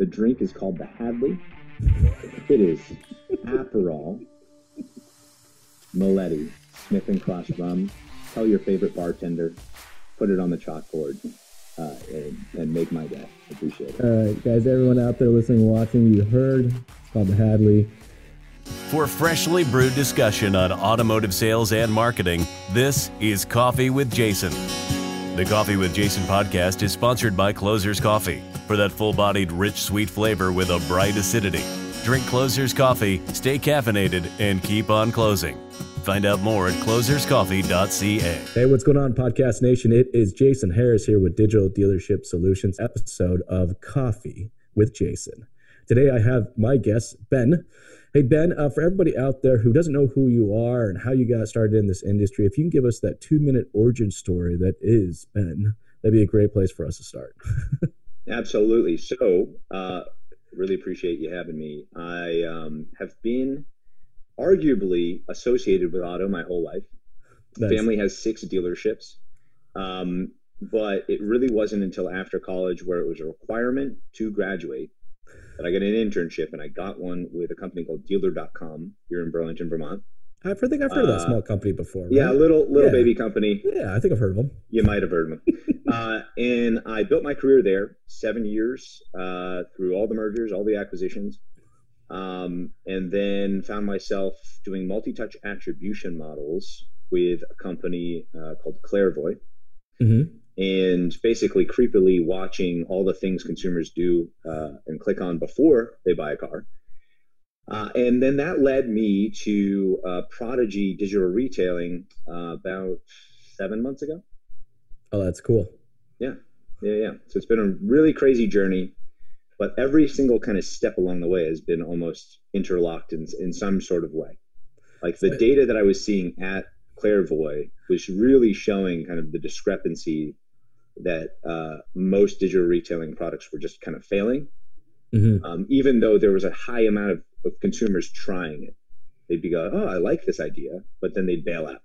The drink is called the Hadley. It is Aperol, Meletti, Smith and Cross rum. Tell your favorite bartender, put it on the chalkboard, uh, and, and make my day. Appreciate it. All right, guys, everyone out there listening, watching, you heard it's called the Hadley. For freshly brewed discussion on automotive sales and marketing, this is Coffee with Jason. The Coffee with Jason podcast is sponsored by Closer's Coffee. For that full bodied, rich, sweet flavor with a bright acidity, drink Closer's Coffee, stay caffeinated, and keep on closing. Find out more at closerscoffee.ca. Hey, what's going on, Podcast Nation? It is Jason Harris here with Digital Dealership Solutions episode of Coffee with Jason. Today I have my guest, Ben. Hey, Ben, uh, for everybody out there who doesn't know who you are and how you got started in this industry, if you can give us that two minute origin story that is Ben, that'd be a great place for us to start. Absolutely. So, uh, really appreciate you having me. I um, have been arguably associated with auto my whole life. Nice. Family has six dealerships. Um, but it really wasn't until after college where it was a requirement to graduate that I got an internship and I got one with a company called dealer.com here in Burlington, Vermont. I think I've heard of that uh, small company before. Right? Yeah, little little yeah. baby company. Yeah, I think I've heard of them. You might have heard of them. uh, and I built my career there, seven years uh, through all the mergers, all the acquisitions, um, and then found myself doing multi-touch attribution models with a company uh, called Clarivoy, mm-hmm. and basically creepily watching all the things consumers do uh, and click on before they buy a car uh, and then that led me to uh, Prodigy Digital Retailing uh, about seven months ago. Oh, that's cool. Yeah, yeah, yeah. So it's been a really crazy journey, but every single kind of step along the way has been almost interlocked in, in some sort of way. Like the data that I was seeing at Clarivoy was really showing kind of the discrepancy that uh, most digital retailing products were just kind of failing. Mm-hmm. Um, even though there was a high amount of of consumers trying it. They'd be go, oh, I like this idea, but then they'd bail out.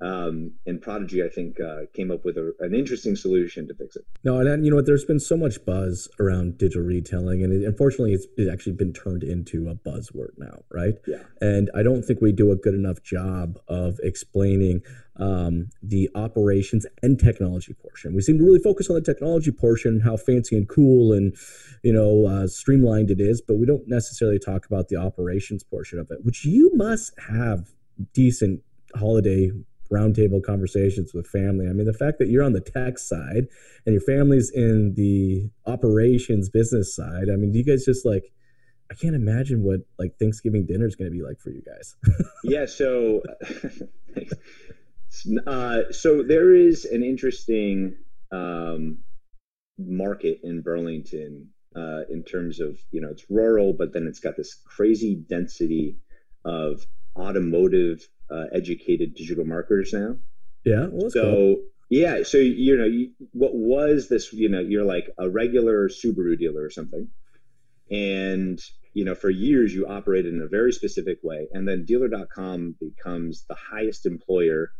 Um, and Prodigy, I think, uh, came up with a, an interesting solution to fix it. No, and you know what? There's been so much buzz around digital retailing, and it, unfortunately, it's, it's, actually been turned into a buzzword now, right? Yeah. And I don't think we do a good enough job of explaining um, the operations and technology portion. We seem to really focus on the technology portion, how fancy and cool and you know uh, streamlined it is, but we don't necessarily talk about the operations portion of it, which you must have decent holiday roundtable conversations with family. I mean, the fact that you're on the tech side and your family's in the operations business side. I mean, do you guys just like? I can't imagine what like Thanksgiving dinner is going to be like for you guys. yeah. So, uh, so there is an interesting um, market in Burlington uh, in terms of you know it's rural, but then it's got this crazy density of automotive uh, educated digital marketers now. Yeah. Well, so cool. yeah, so you know you, what was this? You know, you're like a regular Subaru dealer or something, and you know for years you operated in a very specific way, and then Dealer.com becomes the highest employer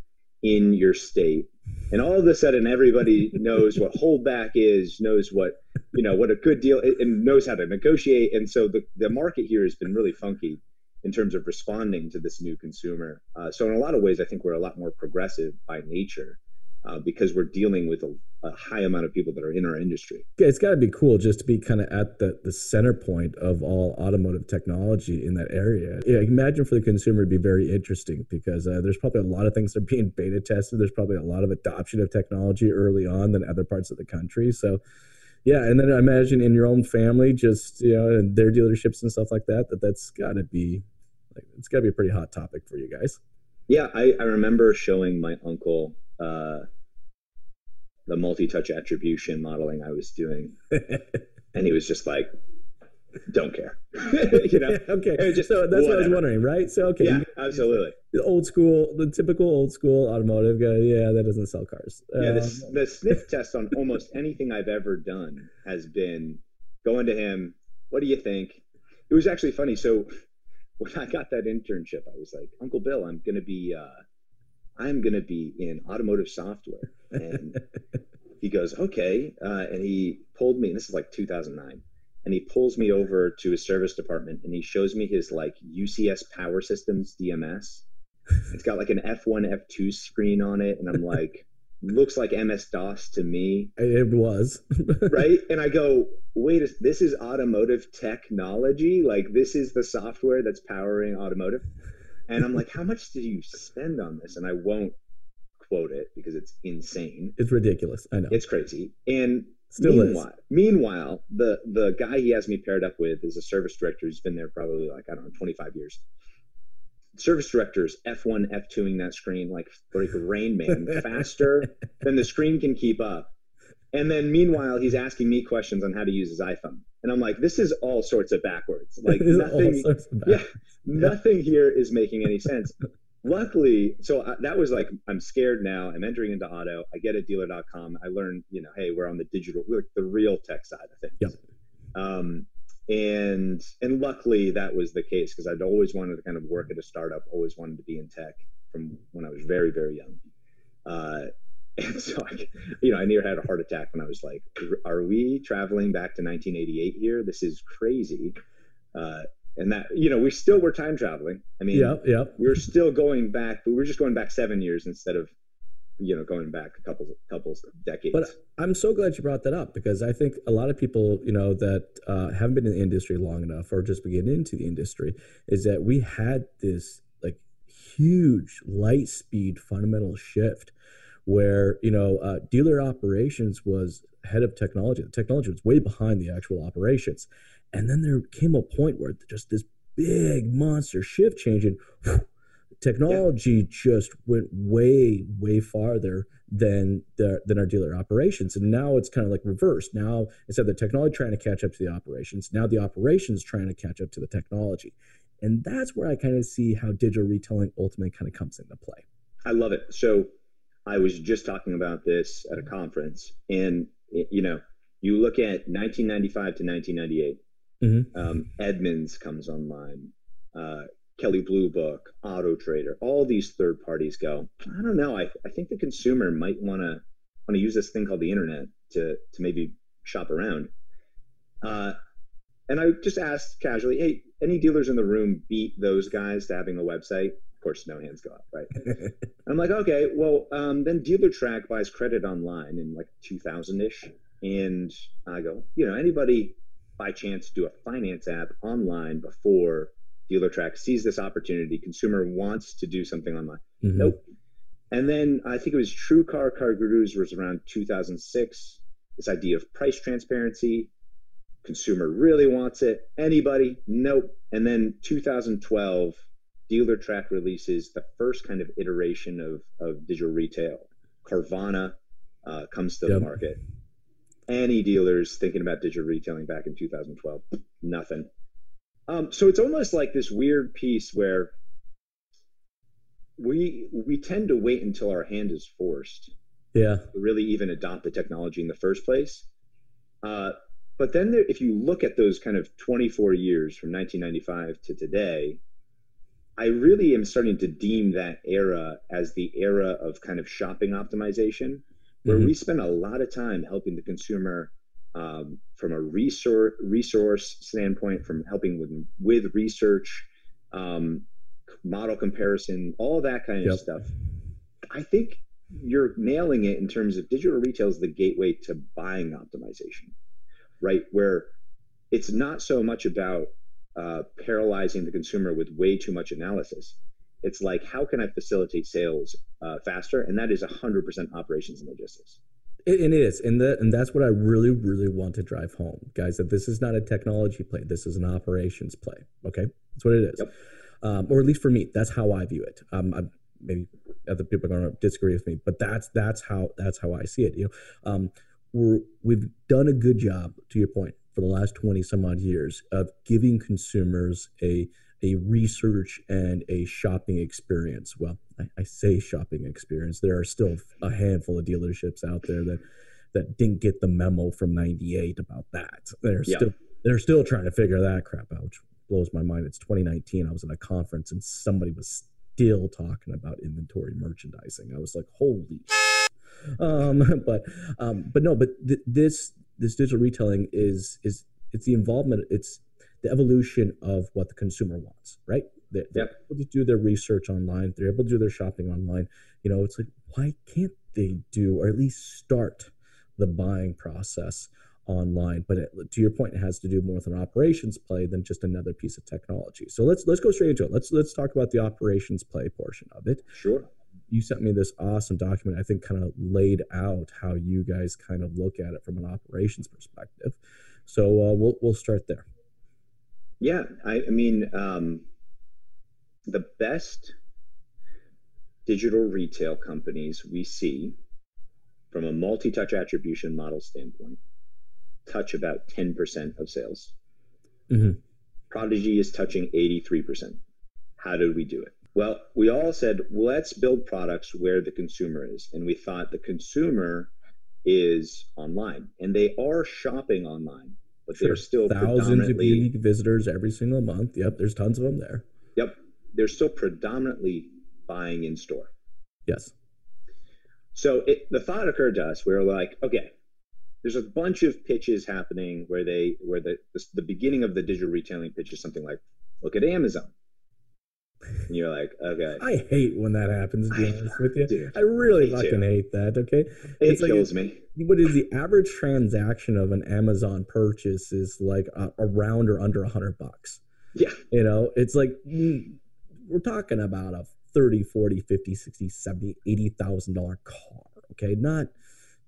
in your state and all of a sudden everybody knows what holdback is knows what you know what a good deal and knows how to negotiate and so the, the market here has been really funky in terms of responding to this new consumer uh, so in a lot of ways i think we're a lot more progressive by nature uh, because we're dealing with a, a, high amount of people that are in our industry. Yeah, it's got to be cool just to be kind of at the, the center point of all automotive technology in that area. Yeah, imagine for the consumer it'd be very interesting because uh, there's probably a lot of things that are being beta tested. There's probably a lot of adoption of technology early on than other parts of the country. So, yeah, and then I imagine in your own family, just you know, their dealerships and stuff like that, that that's got to be like it's got to be a pretty hot topic for you guys. Yeah, I, I remember showing my uncle uh, the multi-touch attribution modeling I was doing, and he was just like, "Don't care," you know. okay, just, so that's whatever. what I was wondering, right? So okay, yeah, absolutely. The old school, the typical old school automotive guy. Yeah, that doesn't sell cars. Yeah, um, the, the sniff test on almost anything I've ever done has been going to him. What do you think? It was actually funny. So when I got that internship, I was like, Uncle Bill, I'm going to be. Uh, I'm going to be in automotive software. And he goes, okay. Uh, and he pulled me, and this is like 2009. and he pulls me over to his service department and he shows me his like UCS Power Systems DMS. It's got like an F1, F2 screen on it, and I'm like, looks like MS DOS to me. It was. right? And I go, wait, this is automotive technology? Like, this is the software that's powering automotive? And I'm like, how much did you spend on this? And I won't quote it because it's insane. It's ridiculous. I know. It's crazy. And Still meanwhile, is. Meanwhile, the the guy he has me paired up with is a service director who's been there probably like I don't know 25 years. Service directors F1 F2ing that screen like like Rain Man faster than the screen can keep up. And then meanwhile, he's asking me questions on how to use his iPhone. And I'm like, this is all sorts of backwards. Like nothing, yeah, nothing here is making any sense luckily, so I, that was like, I'm scared now. I'm entering into auto. I get a dealer.com. I learn, you know, hey, we're on the digital, like the real tech side of things. Yep. Um, and and luckily that was the case because I'd always wanted to kind of work at a startup. Always wanted to be in tech from when I was very very young. Uh, and so I, you know, I near had a heart attack when I was like, "Are we traveling back to 1988 here? This is crazy." Uh, and that you know we still were time traveling i mean yep, yep. we are still going back but we are just going back seven years instead of you know going back a couple couple decades. But i'm so glad you brought that up because i think a lot of people you know that uh, haven't been in the industry long enough or just begin into the industry is that we had this like huge light speed fundamental shift where you know uh, dealer operations was head of technology. The technology was way behind the actual operations. And then there came a point where just this big monster shift changing technology yeah. just went way way farther than the, than our dealer operations and now it's kind of like reversed now instead of the technology trying to catch up to the operations now the operations trying to catch up to the technology and that's where i kind of see how digital retailing ultimately kind of comes into play i love it so i was just talking about this at a conference and you know you look at 1995 to 1998 Mm-hmm. Um, Edmunds comes online. Uh, Kelley Blue Book, Auto Trader, all these third parties go. I don't know. I, I think the consumer might want to want to use this thing called the internet to to maybe shop around. Uh, and I just asked casually, "Hey, any dealers in the room beat those guys to having a website?" Of course, no hands go up, right? I'm like, okay, well, um, then Dealertrack buys credit online in like 2000 ish, and I go, you know, anybody by chance do a finance app online before Dealertrack sees this opportunity. Consumer wants to do something online. Mm-hmm. Nope. And then I think it was TrueCar Car Gurus was around 2006. This idea of price transparency, consumer really wants it. Anybody? Nope. And then 2012, Dealertrack releases the first kind of iteration of, of digital retail. Carvana uh, comes to yep. the market any dealers thinking about digital retailing back in 2012. Nothing. Um, so it's almost like this weird piece where we we tend to wait until our hand is forced. Yeah. To really even adopt the technology in the first place. Uh, but then there, if you look at those kind of 24 years from 1995 to today, I really am starting to deem that era as the era of kind of shopping optimization where mm-hmm. we spend a lot of time helping the consumer um, from a resource resource standpoint, from helping with with research, um, model comparison, all that kind of stuff. I think you're nailing it in terms of digital retail is the gateway to buying optimization, right? Where it's not so much about uh, paralyzing the consumer with way too much analysis. It's like, how can I facilitate sales uh, faster? And that is 100% operations and logistics. It, it is, and that and that's what I really, really want to drive home, guys. That this is not a technology play. This is an operations play. Okay, that's what it is, yep. um, or at least for me, that's how I view it. Um, I, maybe other people are going to disagree with me, but that's that's how that's how I see it. You know, um, we're we've done a good job, to your point, for the last twenty some odd years of giving consumers a a research and a shopping experience. Well, I, I, say shopping experience. There are still a handful of dealerships out there that that didn't get the memo from '98 about that. They're yeah. still they're still trying to figure that crap out, which blows my mind. It's 2019. I was at a conference and somebody was still talking about inventory merchandising. I was like, holy. Um, but um, but no, but th- this this digital retailing is is it's the involvement. It's the evolution of what the consumer wants, right? They're, they're Yep. able to do their research online. They're able to do their shopping online. You know, it's like why can't they do or at least start the buying process online? But it, to your point, it has to do more with an operations play than just another piece of technology. So let's let's go straight into it. Let's let's talk about the operations play portion of it Sure. you sent me this awesome document. I think kind of laid out how you guys kind of look at it from an operations perspective. So uh, we'll we'll start there. Yeah, I, I mean, um, the best digital retail companies we see from a multi touch attribution model standpoint touch about 10% of sales. Mhm. Prodigy is touching 83%. How did we do it? Well, we all said, let's build products where the consumer is. And we thought the consumer is online and they are shopping online, but they're still thousands of unique visitors every single month. Yep, there's tons of them there. Yep. They're still predominantly buying in store. Yes. So it, the thought occurred to us. We were like, okay, there's a bunch of pitches happening where they where the the, the beginning of the digital retailing pitch is something like, look at Amazon. And you're like, okay, I hate when that happens. To be I honest with you, dude, I really me too. fucking hate that. Okay, it it's like- kills me. what is the average transaction of an Amazon purchase is like uh, around or under a hundred bucks. Yeah, You know, it's like mm, we're talking about a 30, 40, 50, 60, 70, 80,000 dollar car. Okay. Not,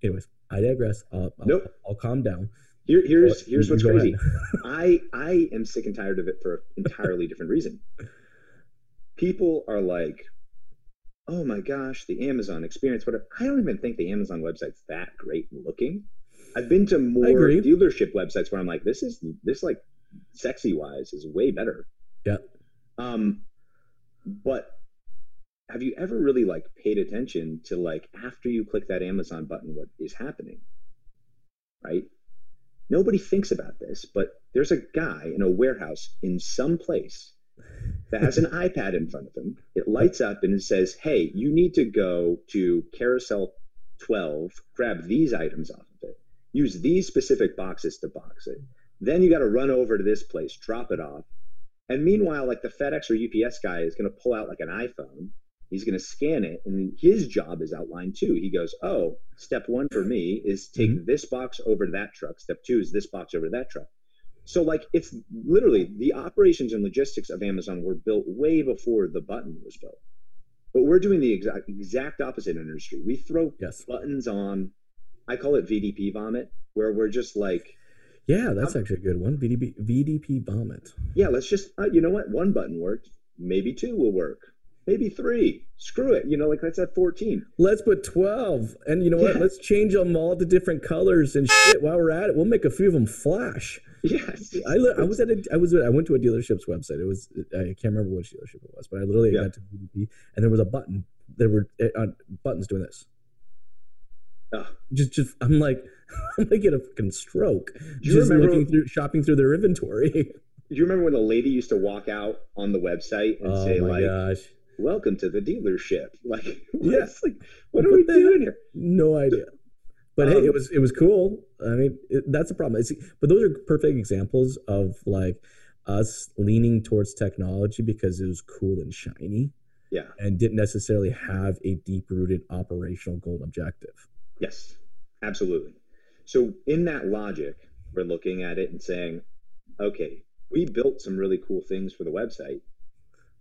anyways, I digress. I'll, I'll, Nope. I'll calm down. Here, here's here's what's crazy. I I am sick and tired of it for an entirely different reason. People are like, "Oh my gosh, the Amazon experience." Whatever. I don't even think the Amazon website's that great looking. I've been to more dealership websites where I'm like, "This is this like sexy wise is way better." Yeah. Um, but have you ever really like paid attention to like after you click that Amazon button, what is happening? Right? Nobody thinks about this, but there's a guy in a warehouse in some place that has an iPad in front of him. It lights up and it says, Hey, you need to go to carousel 12, grab these items off of it, use these specific boxes to box it. Then you got to run over to this place, drop it off. And meanwhile, like the FedEx or UPS guy is going to pull out like an iPhone. He's going to scan it, and his job is outlined too. He goes, "Oh, step one for me is take mm-hmm. this box over to that truck. Step two is this box over to that truck." So, like, it's literally the operations and logistics of Amazon were built way before the button was built. But we're doing the exact exact opposite in industry. We throw yes. buttons on. I call it VDP vomit, where we're just like, Yeah, that's actually a good one. VDP, VDP vomit. yeah, let's just, uh, you know what? One button worked. Maybe two will work. Maybe three. Screw it. You know, like that's at 14. Let's put 12. And you know what? Yeah. Let's change them all to different colors and shit. While we're at it, we'll make a few of them flash. Yes. I, li- I was at a, I was I went to a dealership's website. It was I can't remember which dealership it was, but I literally Yeah. got to VDP and there was a button. There were uh, buttons doing this. Ugh. Just just I'm like I'm gonna get a fucking stroke. you just remember- looking through shopping through their inventory. Do you remember when the lady used to walk out on the website and oh say, my like, gosh. Welcome to the dealership? Like, Yeah. it's like, what are we doing here? No idea. But hey, Um, it was it was cool. I mean, it, that's the problem. It's, but those are perfect examples of like us leaning towards technology because it was cool and shiny, Yeah. and didn't necessarily have a deep rooted operational goal objective. Yes, absolutely. So in that logic, we're looking at it and saying, okay, we built some really cool things for the website.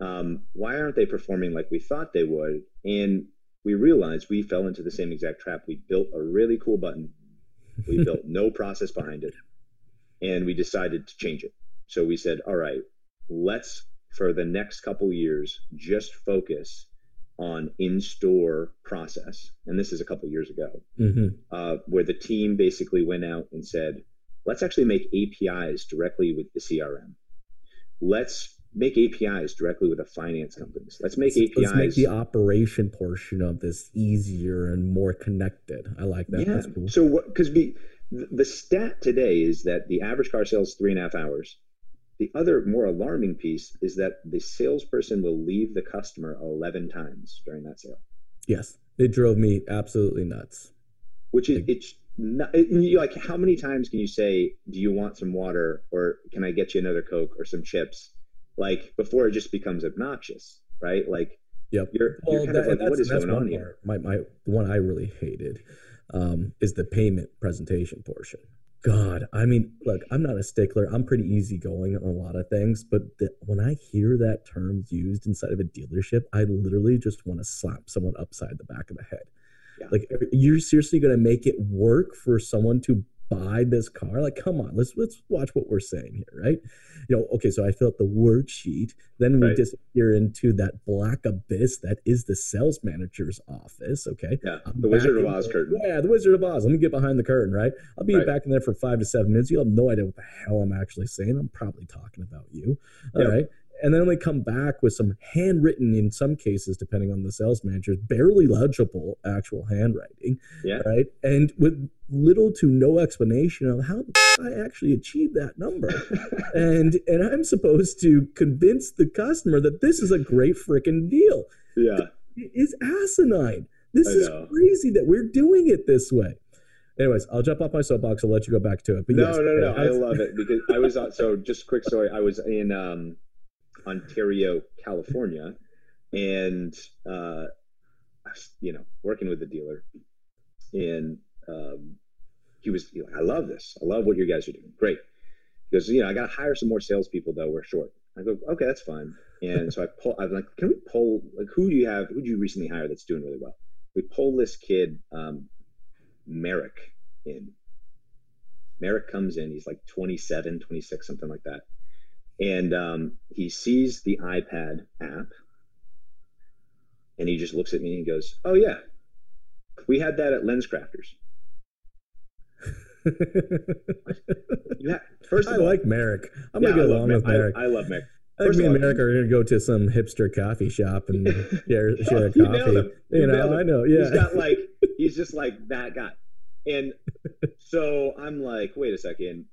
Um, why aren't they performing like we thought they would? And we realized we fell into the same exact trap. We built a really cool button. We built no process behind it. And we decided to change it. So we said, all right, let's, for the next couple years, just focus on in-store process. And this is a couple years ago hmm uh, where the team basically went out and said, let's actually make APIs directly with the CRM. Let's make APIs directly with the finance companies. Let's make APIs. Let's make the operation portion of this easier and more connected. I like that. yeah. That's cool. So what? Because the the stat today is that the average car sales three and a half hours. The other more alarming piece is that the salesperson will leave the customer 11 times during that sale. Yes, it drove me absolutely nuts. which is it's not, you like how many times can you say, "Do you want some water?" or "Can I get you another Coke or some chips?" Like before it just becomes obnoxious, right? Like, yep. You're, well, you're that, like, what is going on here? My my the one I really hated um, is the payment presentation portion. God, I mean, look, I'm not a stickler. I'm pretty easygoing on a lot of things, but the, when I hear that term used inside of a dealership, I literally just want to slap someone upside the back of the head. Yeah. Like, you're seriously going to make it work for someone to buy this car? Like, come on, let's let's watch what we're saying here, right? You know, okay, so I fill out the worksheet, then we right. disappear into that black abyss that is the sales manager's office. Okay, yeah, I'm the Wizard of Oz curtain. Yeah, the Wizard of Oz. Let me get behind the curtain, right? I'll be right. back in there for five to seven minutes. You'll have no idea what the hell I'm actually saying. I'm probably talking about you. All yep. right and then we come back with some handwritten in some cases depending on the sales manager barely legible actual handwriting yeah. right and with little to no explanation of how I actually achieved that number and and i'm supposed to convince the customer that this is a great freaking deal yeah it is asinine this is crazy that we're doing it this way anyways, I'll jump off my soapbox. I'll let you go back to it. But no, yes, no, no, no. I love it because I was on. so just quick story. I was in um, Ontario, California, and uh, you know, working with the dealer, and um, he was, I love this. I love what you guys are doing. Great. He goes, you know, I got to hire some more salespeople though. We're short. I go, okay, that's fine. And so I pull. I'm like, can we pull? Like, who do you have? Who do you recently hire that's doing really well? We pull this kid, um, Merrick, in. Merrick comes in. He's like 27, 26, something like that and um, he sees the iPad app and he just looks at me and goes, Oh, yeah, we had that at LensCrafters. yeah, first I all, like Merrick. I'm yeah, gonna get along with Merrick. I, I love Merrick. I think me and Merrick are gonna go to some hipster coffee shop and share, share a coffee. You, you know, I know. Yeah, he's got like he's just like that guy, and so I'm like, wait a second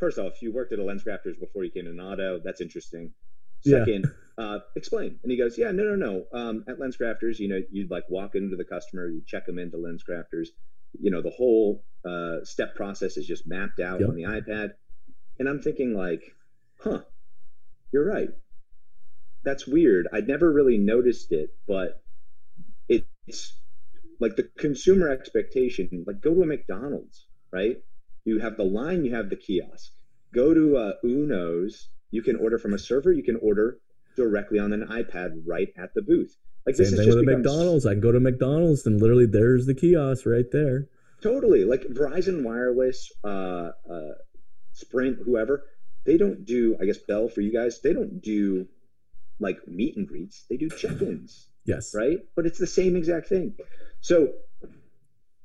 first off, if you worked at a Lens LensCrafters before you came to Auto. That's interesting. Second, yeah. uh, explain. And he goes, yeah, no, no, no. Um, at LensCrafters, you know, you'd like walk into the customer, you check them into LensCrafters. You know, the whole uh, step process is just mapped out yep. on the iPad. And I'm thinking like, huh, you're right. That's weird. I'd never really noticed it, but it's like the consumer expectation, like go to a McDonald's, right? You have the line, you have the kiosk. Go to uh, Uno's. You can order from a server. You can order directly on an iPad right at the booth. Like Same thing with a McDonald's. I can go to McDonald's and literally there's the kiosk right there. Totally. Like Verizon Wireless, uh, uh, Sprint, whoever, they don't do. I guess Bell for you guys, they don't do like meet and greets. They do check-ins. Yes. Right. But it's the same exact thing. So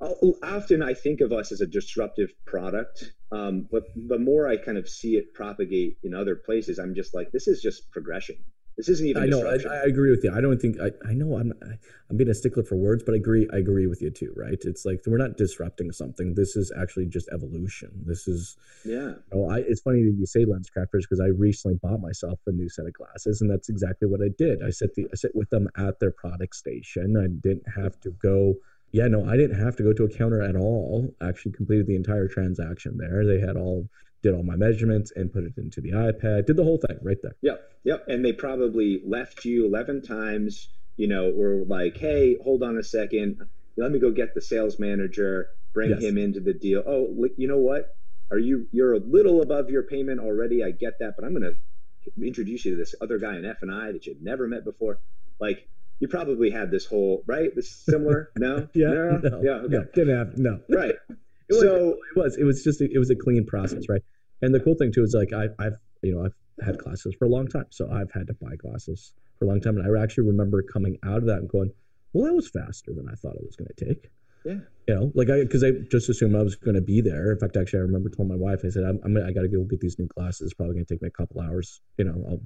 often I think of us as a disruptive product, um, but the more I kind of see it propagate in other places, I'm just like, this is just progression. This isn't even. I know. I, I, agree with you. I don't think. I, I know. I'm. I, I'm being a stickler for words, but I agree. I agree with you too. Right? It's like we're not disrupting something. This is actually just evolution. This is. Yeah. Oh, I. It's funny that you say lens LensCrafters because I recently bought myself a new set of glasses, and that's exactly what I did. I sit the. I sit with them at their product station. I didn't have to go yeah, no, I didn't have to go to a counter at all. Actually, completed the entire transaction there. They had all did all my measurements and put it into the iPad. Did the whole thing right there. Yep, yep. And they probably left you eleven times. You know, or like, hey, hold on a second. Let me go get the sales manager. Bring yes. him into the deal. Oh, you know what? Are you you're a little above your payment already? I get that, but I'm going to introduce you to this other guy in F and I that you've never met before. Like you probably had this whole right? This similar? No? Yeah. No, no. Yeah okay. no, didn't have no. Right. It was, so it was it was just a, it was a clean process right? And the cool thing too is like I, i've you know i've had classes for a long time. So i've had to buy classes for a long time. And i actually remember coming out of that and going well that was faster than i thought it was going to take. Yeah. You know like i because i just assumed i was going to be there. In fact actually i remember telling my wife i said i'm, I'm i gotta go get these new classes it's probably going to take me a couple hours. You know i'll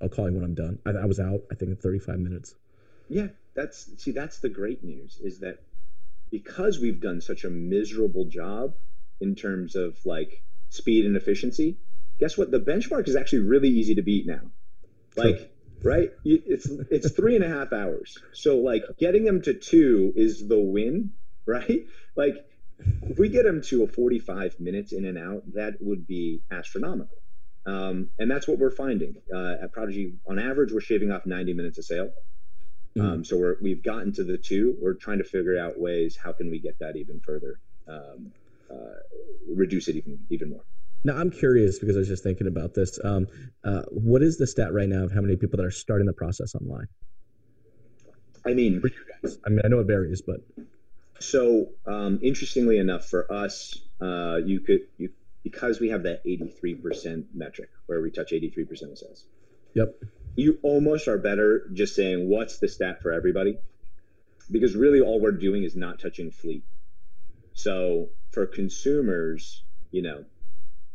i'll call you when i'm done. I, I was out i think in 35 minutes yeah, that's see, that's the great news is that because we've done such a miserable job in terms of like speed and efficiency, guess what? The benchmark is actually really easy to beat now. Like, right? It's it's three and a half hours. So like getting them to two is the win, right? Like if we get them to a 45 minutes in and out, that would be astronomical. Um, and that's what we're finding uh, at Prodigy. On average, we're shaving off 90 minutes a sale. Mm-hmm. Um, so we're, we've gotten to the two. We're trying to figure out ways how can we get that even further, um, uh, reduce it even even more. Now I'm curious because I was just thinking about this. Um, uh, what is the stat right now of how many people that are starting the process online? I mean, for you guys. I mean, I know it varies, but so um, interestingly enough, for us, uh, you could you because we have that 83% metric where we touch 83% of sales. Yep. You almost are better just saying what's the stat for everybody, because really all we're doing is not touching fleet. So for consumers, you know,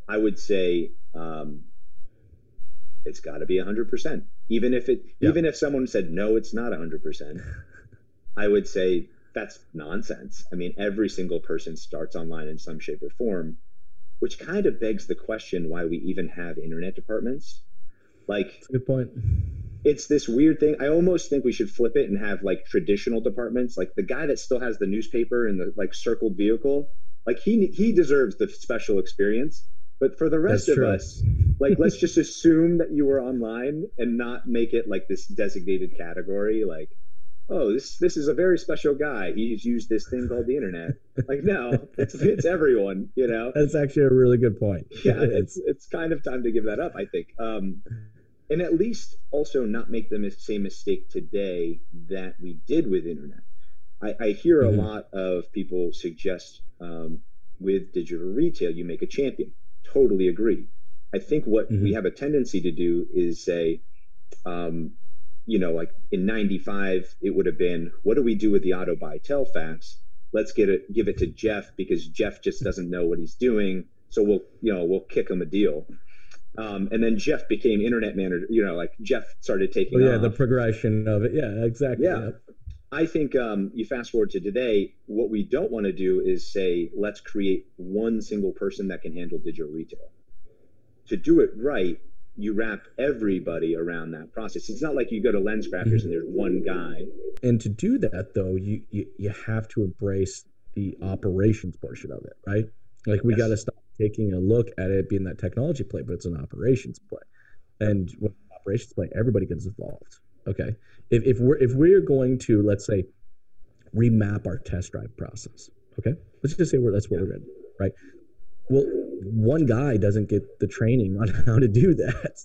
I would say um, it's got to be 100%. Even if it, yep. even if someone said no, it's not 100%. I would say that's nonsense. I mean, every single person starts online in some shape or form, which kind of begs the question why we even have internet departments. Like, good point. It's this weird thing. I almost think we should flip it and have like traditional departments, like the guy that still has the newspaper and the like circled vehicle. Like he he deserves the special experience. But for the rest That's of true. us, like let's just assume that you were online and not make it like this designated category. Like oh, this this is a very special guy. He's used this thing called the internet. Like, no, it's it's everyone. You know, that's actually a really good point. yeah, it's it's kind of time to give that up. I think, um, and at least also not make the same mistake today that we did with internet. I, I hear mm-hmm. a lot of people suggest um, with digital retail, you make a champion. Totally agree. I think what mm-hmm. we have a tendency to do is say, um, you know, like in 95, it would have been, what do we do with the Autobytel fax? Let's get it, give it to Jeff because Jeff just doesn't know what he's doing. So we'll, you know, we'll kick him a deal. Um, and then Jeff became internet manager, you know, like Jeff started taking oh, yeah, off. the progression of it. Yeah, exactly. Yeah. I think um, you fast forward to today, what we don't want to do is say, let's create one single person that can handle digital retail. To do it right, you wrap everybody around that process. It's not like you go to LensCrafters mm-hmm. and there's one guy. And to do that though, you you, you have to embrace the operations portion of it, right? Like we yes. got to stop taking a look at it being that technology play, but it's an operations play. And when operations play, everybody gets involved. Okay. If, if we're if we're going to let's say remap our test drive process, okay, let's just say we're that's what yeah. we're gonna do, right? Well, one guy doesn't get the training on how to do that.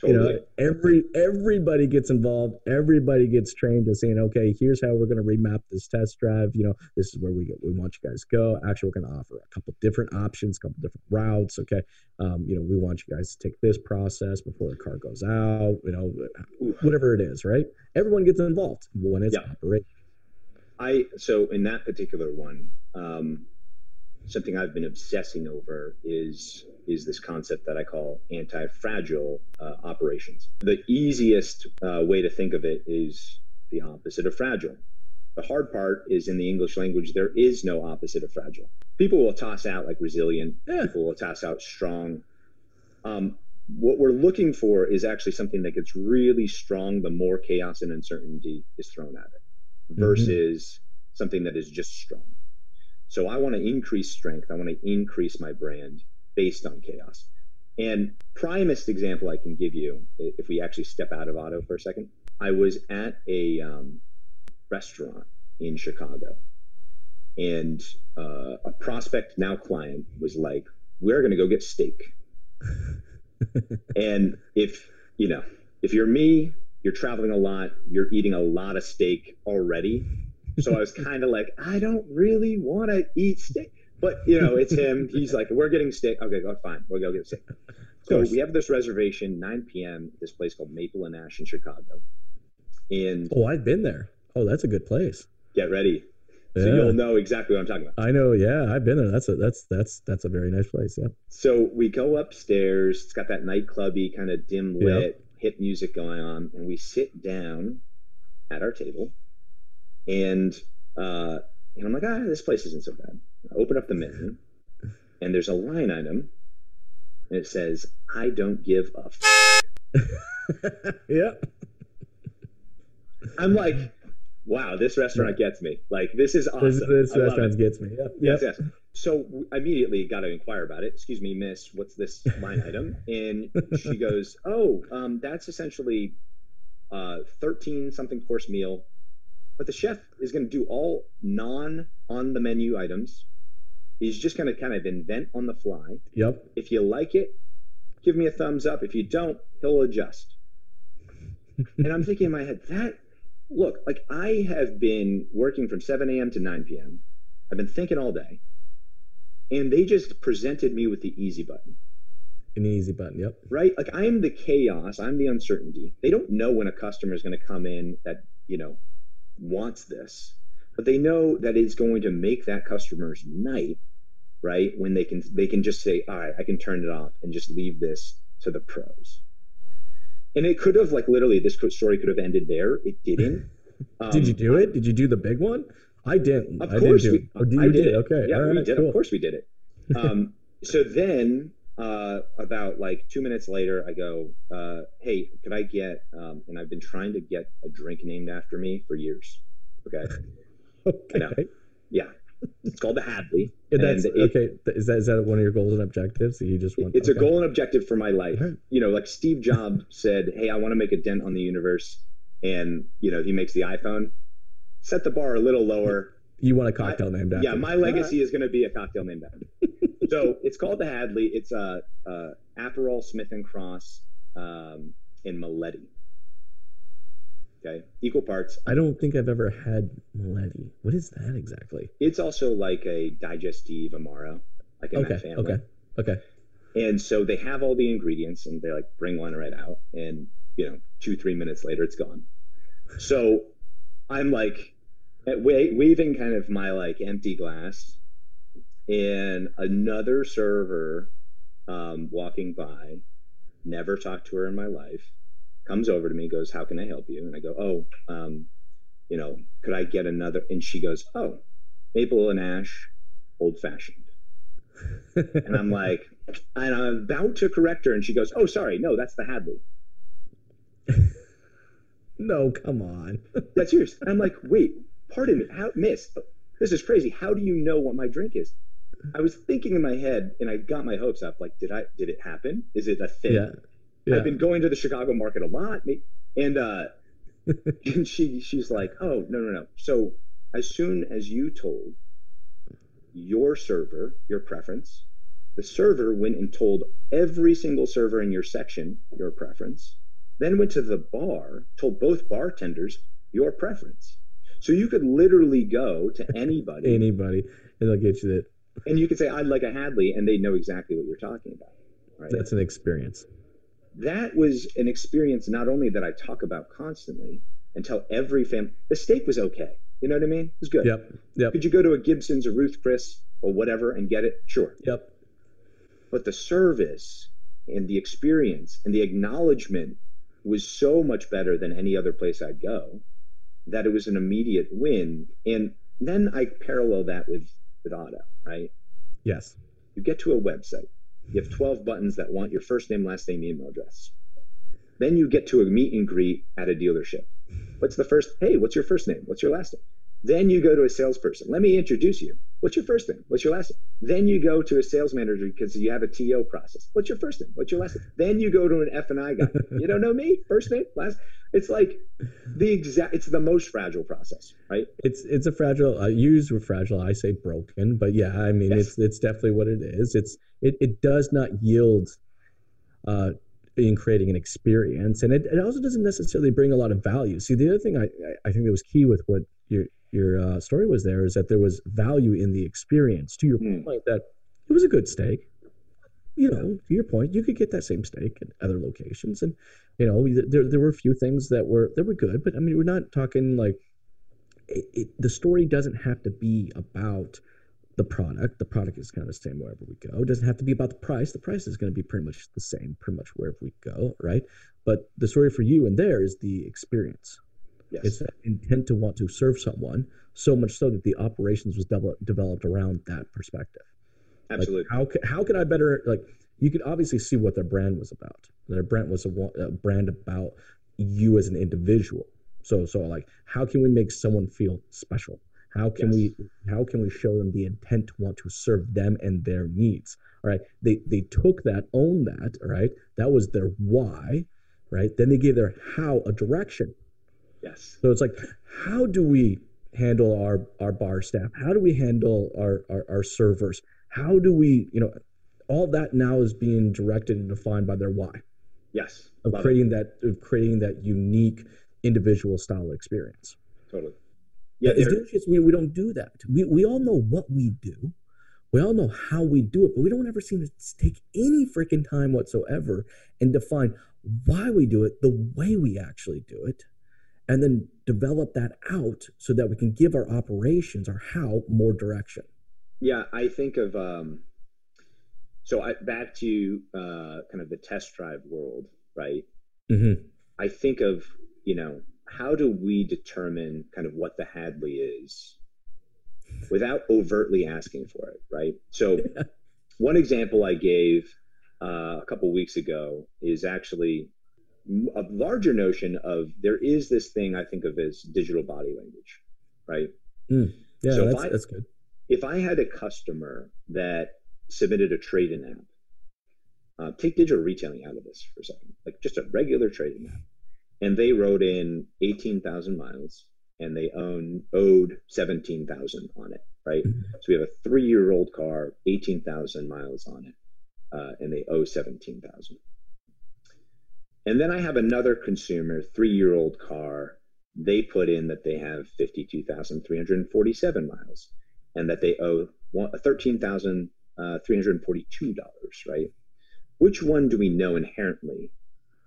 Totally. You know, every everybody gets involved. Everybody gets trained to saying, okay, here's how we're going to remap this test drive. You know, this is where we get, we want you guys to go. Actually, we're going to offer a couple different options, a couple different routes. Okay, um, you know, we want you guys to take this process before the car goes out. You know, whatever it is, right? Everyone gets involved when it's yeah. operating. I so in that particular one, um, something I've been obsessing over is is this concept that I call anti-fragile uh, operations. The easiest uh, way to think of it is the opposite of fragile. The hard part is in the English language, there is no opposite of fragile. People will toss out like resilient, yeah. people will toss out strong. Um, what we're looking for is actually something that gets really strong the more chaos and uncertainty is thrown at it mm-hmm. versus mm-hmm. something that is just strong. So I want to increase strength. I want to increase my brand based on chaos. And primest example I can give you, if we actually step out of auto for a second, I was at a um, restaurant in Chicago, and uh, a prospect now client was like, "We're going to go get steak." and if you know, if you're me, you're traveling a lot, you're eating a lot of steak already so I was kind of like, I don't really want to eat steak. But, you know, it's him. He's like, we're getting steak. Okay, go, fine. We'll go get steak. So we have this reservation, 9 p.m., this place called Maple and Ash in Chicago. And oh, I've been there. Oh, that's a good place. Get ready. So you'll know exactly what I'm talking about. I know, yeah, I've been there. That's a that's that's that's a very nice place. Yeah. So we go upstairs. It's got that nightclubby kind of dim lit yep. hip music going on, and we sit down at our table and uh, and I'm like, ah, this place isn't so bad. I open up the menu, and there's a line item, and it says, "I don't give a." F-. yeah. I'm like, wow, this restaurant gets me. Like this is awesome. This, this restaurant it. gets me. Yep. Yes, Yep. yes. So immediately got to inquire about it. Excuse me, miss, what's this line item? And she goes, oh, um, that's essentially uh, 13 something course meal. But the chef is going to do all non on the menu items. He's just going to kind of invent on the fly. Yep. If you like it, give me a thumbs up. If you don't, he'll adjust. and I'm thinking in my head, that look, like I have been working from 7 a.m. to 9 p.m. I've been thinking all day. And they just presented me with the easy button, An easy button. Yep. right? Like I'm the chaos, I'm the uncertainty. They don't know when a customer is going to come in that, you know, wants this, but they know that it's going to make that customer's night, right? When they can they can just say, "All right, I can turn it off and just leave this to the pros." And it could have like literally this story could have ended there. It didn't. Did you Um, do it? Did you do the big one? I didn't. Of I course, didn't do we, it. Oh, did I you did did? it. Okay. Yeah, we did. cool. Of course, we did it. Um, so then, uh, about like two minutes later, I go, uh, "Hey, could I get?" Um, and I've been trying to get a drink named after me for years. Okay, I. Okay. yeah, it's called the Hadley. Yeah, that's it- okay. Is that is that one of your goals and objectives? You just want? It's okay. a goal and objective for my life. Alright. You know, like Steve Jobs said, "Hey, I want to make a dent on the universe," and you know, he makes the iPhone. Set the bar a little lower. You want a cocktail named after? Yeah, my legacy is going to be a cocktail named after. So it's called the Hadley. It's a uh, uh, Aperol, Smith and Cross, um, and Meletti. Okay, equal parts. I don't think I've ever had Milady. What is that exactly? It's also like a digestive amaro, like in Okay. that family. Okay. Okay. And so they have all the ingredients, and they like bring one right out, and you know, two three minutes later, it's gone. So I'm like at wa- waving kind of my like empty glass, and another server um, walking by, never talked to her in my life, comes over to me, goes, "How can I help you?" And I go, "Oh, um, you know, could I get another?" And she goes, "Oh, maple and ash, old fashioned." And I'm like, and I'm about to correct her, and she goes, "Oh, sorry, no, that's the Hadley." no, come on. That's yours. And I'm like, wait, pardon me, how, miss, this is crazy. How do you know what my drink is? I was thinking in my head, and I got my hopes up. Like, did I? Did it happen? Is it a thing? yeah. Yeah. I've been going to the Chicago market a lot, and uh, and she she's like, oh no no no. So as soon as you told your server your preference, the server went and told every single server in your section your preference, then went to the bar, told both bartenders your preference. So you could literally go to anybody Anybody, and they'll get you that. And you could say, I'd like a Hadley, and they know exactly what you're talking about. Right? That's an experience. that was an experience not only that I talk about constantly and tell every family. The steak was okay. You know what I mean? It was good. Yep. Yep. Could you go to a Gibson's or Ruth Chris or whatever and get it? Sure. Yep. But the service and the experience and the acknowledgement was so much better than any other place I'd go that it was an immediate win. And then I parallel that with with auto, right? Yes. You get to a website. You have 12 buttons that want your first name, last name, email address. Then you get to a meet and greet at a dealership. What's the first? Hey, what's your first name? What's your last name? Then you go to a salesperson. Let me introduce you. What's your first name? What's your last name? Then you go to a sales manager because you have a TO process. What's your first name? What's your last name? Then you go to an F and I guy. You don't know me? First name, last. It's like the exact. It's the most fragile process, right? It's it's a fragile. I use with fragile. I say broken, but yeah, I mean Yes. it's it's definitely what it is. It's it it does not yield uh, in creating an experience, and it, it also doesn't necessarily bring a lot of value. See, the other thing I I I think that was key with what your your uh, story was there is that there was value in the experience. To your Hmm. point, that it was a good steak. You know, to your point, you could get that same steak at other locations, and you know there there were a few things that were that were good, but I mean we're not talking like it, it, the story doesn't have to be about the product. The product is kind of the same wherever we go. It doesn't have to be about the price. The price is going to be pretty much the same, pretty much wherever we go, right? But the story for you and there is the experience. Yes. It's that intent to want to serve someone, so much so that the operations was developed developed around that perspective. Like, Absolutely. how ca- how could I better like? You could obviously see what their brand was about. Their brand was a, a brand about you as an individual. So so like how can we make someone feel special? How can yes. we how can we show them the intent to want to serve them and their needs? All right. They they took that, owned that, all right. That was their why, right? Then they gave their how a direction. Yes. So it's like, how do we handle our our bar staff? How do we handle our, our, our servers? How do we, you know, all that now is being directed and defined by their why. Yes. Of creating it. that of creating that unique individual style experience. Totally. Yeah, it's we, we don't do that. We, we all know what we do. We all know how we do it, but we don't ever seem to take any freaking time whatsoever and define why we do it the way we actually do it, and then develop that out so that we can give our operations, our how, more direction. Yeah, I think of um, so I, back to uh, kind of the test drive world, right? Mm-hmm. I think of you know how do we determine kind of what the Hadley is without overtly asking for it, right? So, one example I gave uh, a couple weeks ago is actually a larger notion of there is this thing I think of as digital body language, right? Mm, yeah, so that's, I, that's good. If I had a customer that submitted a trade-in app, uh, take digital retailing out of this for a second, like just a regular trade-in app and they wrote in 18,000 miles and they own owed 17,000 on it, right? Mm-hmm. So we have a three year old car, 18,000 miles on it, uh, and they owe 17,000. And then I have another consumer, three year old car. They put in that they have 52,347 miles and that they owe $13,342, uh, right? Which one do we know inherently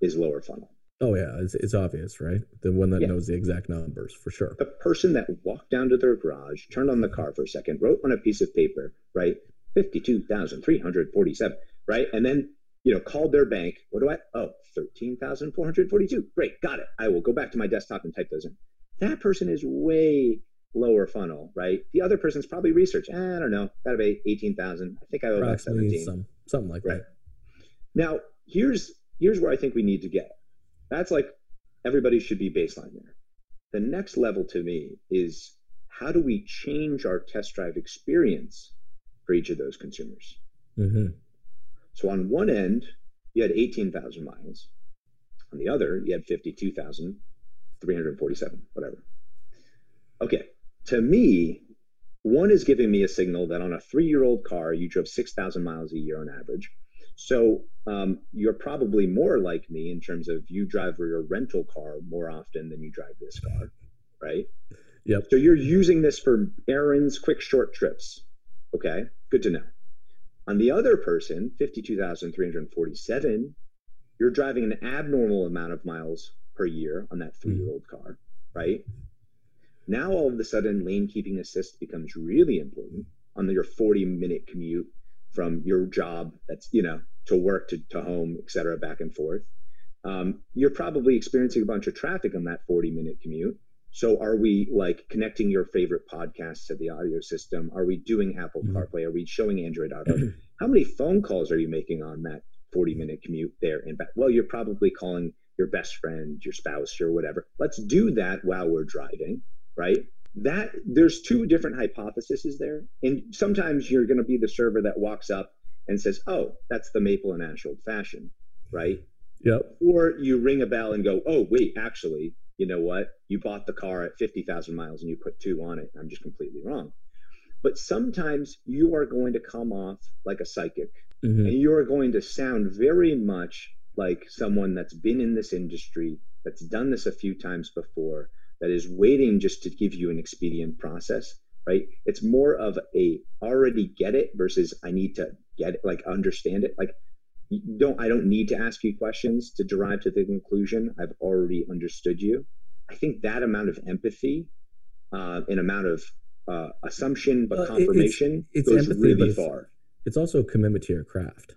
is lower funnel? Oh yeah, it's, it's obvious, right? The one that yeah. knows the exact numbers for sure. The person that walked down to their garage, turned on the car for a second, wrote on a piece of paper, right? Fifty-two thousand three hundred forty-seven, right? And then you know called their bank. What do I? Oh, Oh, thirteen thousand four hundred forty-two. Great, got it. I will go back to my desktop and type those in. That person is way lower funnel, right? The other person's probably research. Eh, I don't know. Got to be eighteen thousand. I think I owe about seventeen. Some, something like right. that. Now here's here's where I think we need to get that's like everybody should be baseline there. The next level to me is how do we change our test drive experience for each of those consumers? Mm-hmm. So on one end, you had 18,000 miles. On the other, you had 52,347, whatever. Okay. To me, one is giving me a signal that on a three year old car, you drove 6,000 miles a year on average. So um, you're probably more like me in terms of you drive your rental car more often than you drive this car, right? Yep. So you're using this for errands, quick, short trips. Okay, good to know. On the other person, 52,347, you're driving an abnormal amount of miles per year on that three year old car, right? Now, all of a sudden, lane keeping assist becomes really important on your 40 minute commute from your job that's you know to work to, to home et cetera back and forth um, you're probably experiencing a bunch of traffic on that 40 minute commute so are we like connecting your favorite podcasts to the audio system? Are we doing apple mm-hmm. carplay? Are we showing android auto? How many phone calls are you making on that 40 minute commute there and back well you're probably calling your best friend your spouse or whatever. Let's do that while we're driving right? That there's two different hypotheses there. And sometimes you're going to be the server that walks up and says oh that's the maple and ash old fashioned right? Yep. Or you ring a bell and go oh wait actually you know what? You bought the car at 50,000 miles and you put two on it. I'm just completely wrong. But sometimes you are going to come off like a psychic mm-hmm. and you are going to sound very much like someone that's been in this industry that's done this a few times before that is waiting just to give you an expedient process right? It's more of a already get it versus i need to get it like understand it. Like don't i don't need to ask you questions to derive to the conclusion i've already understood you i think that amount of empathy uh, an amount of uh, assumption but confirmation it's, it's goes empathy, really it's, far it's also a commitment to your craft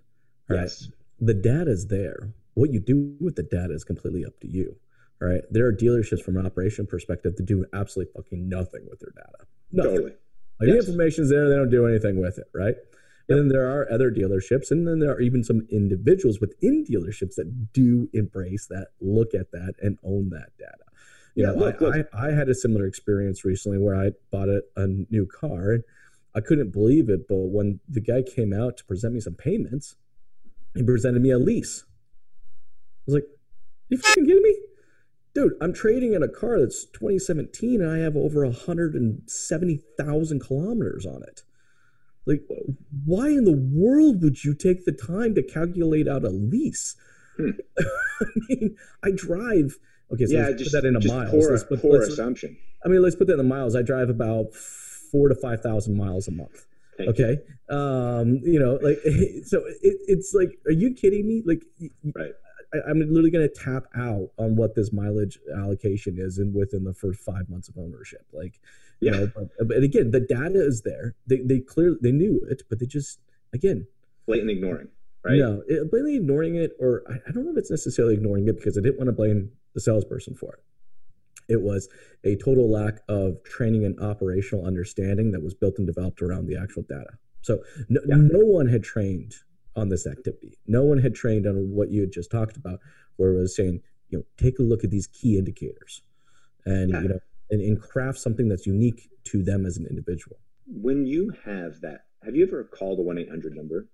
right yes. the data is there what you do with the data is completely up to you right? There are dealerships from an operation perspective that do absolutely fucking nothing with their data. Nothing. Totally. Like yes. the information's there, they don't do anything with it, right? And then there are other dealerships, and then there are even some individuals within dealerships that do embrace that, look at that, and own that data. You yeah, know, look, I, look. I, I, had a similar experience recently where I bought a, a new car. And I couldn't believe it, but when the guy came out to present me some payments, he presented me a lease. I was like, you fucking kidding me? Dude, I'm trading in a car that's 2017 and I have over 170,000 kilometers on it. Like, why in the world would you take the time to calculate out a lease? Hmm. I mean, I drive. Okay, so yeah, let's just, put that into miles. Poor, let's put, poor let's, assumption. I mean, let's put that in the miles. I drive about four to five thousand miles a month. Thank okay, you. um, you know, like so it, it's like, are you kidding me? Like, right. I, am literally going to tap out on what this mileage allocation is in within the first five months of ownership. Like, you yeah. know, but, but again, the data is there. They they clearly they knew it, but they just again blatantly ignoring. Right? No, it, blatantly ignoring it, or I, I don't know if it's necessarily ignoring it because I didn't want to blame the salesperson for it. It was a total lack of training and operational understanding that was built and developed around the actual data. So no, yeah. no one had trained on this activity. No one had trained on what you had just talked about, where it was saying, you know, take a look at these key indicators, and yeah. you know, and, and craft something that's unique to them as an individual. When you have that, have you ever called a one eight hundred number?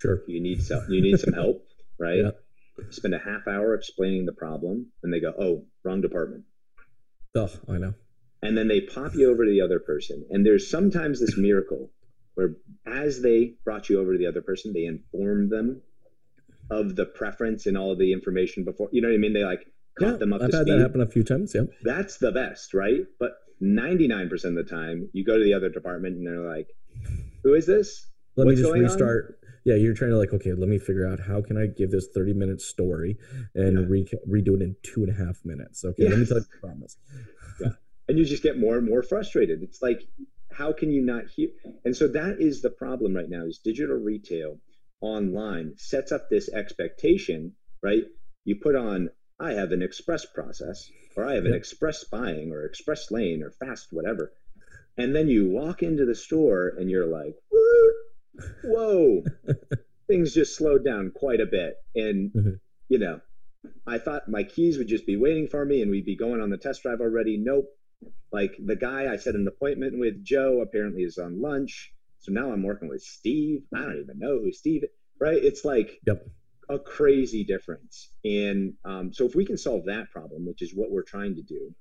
Sure. You need some. You need some help, right? Yeah. Spend a half hour explaining the problem, and they go, "Oh, wrong department." Oh, I know. And then they pop you over to the other person, and there's sometimes this miracle where as they brought you over to the other person, they informed them of the preference and all of the information before. You know what I mean? They like caught yeah, them up. I've had speed. that happen a few times. Yeah, that's the best, right? But 99% of the time, you go to the other department and they're like, "Who is this? Let What's me just restart." On? Yeah, you're trying to like, okay, let me figure out how can I give this 30 minute story and yeah. re- redo it in two and a half minutes. Okay, yes. let me tell you the promise. Yeah, and you just get more and more frustrated. It's like how can you not hear? And so that is the problem right now is digital retail online sets up this expectation, right? You put on, I have an express process, or I have an express buying, or express lane, or fast whatever. And then you walk into the store and you're like, whoa, things just slowed down quite a bit. And, mm-hmm. you know, I thought my keys would just be waiting for me and we'd be going on the test drive already. Nope. Like the guy I set an appointment with, Joe, apparently is on lunch. So now I'm working with Steve. I don't even know who Steve is, right? It's like yep. a crazy difference. And um, so if we can solve that problem, which is what we're trying to do,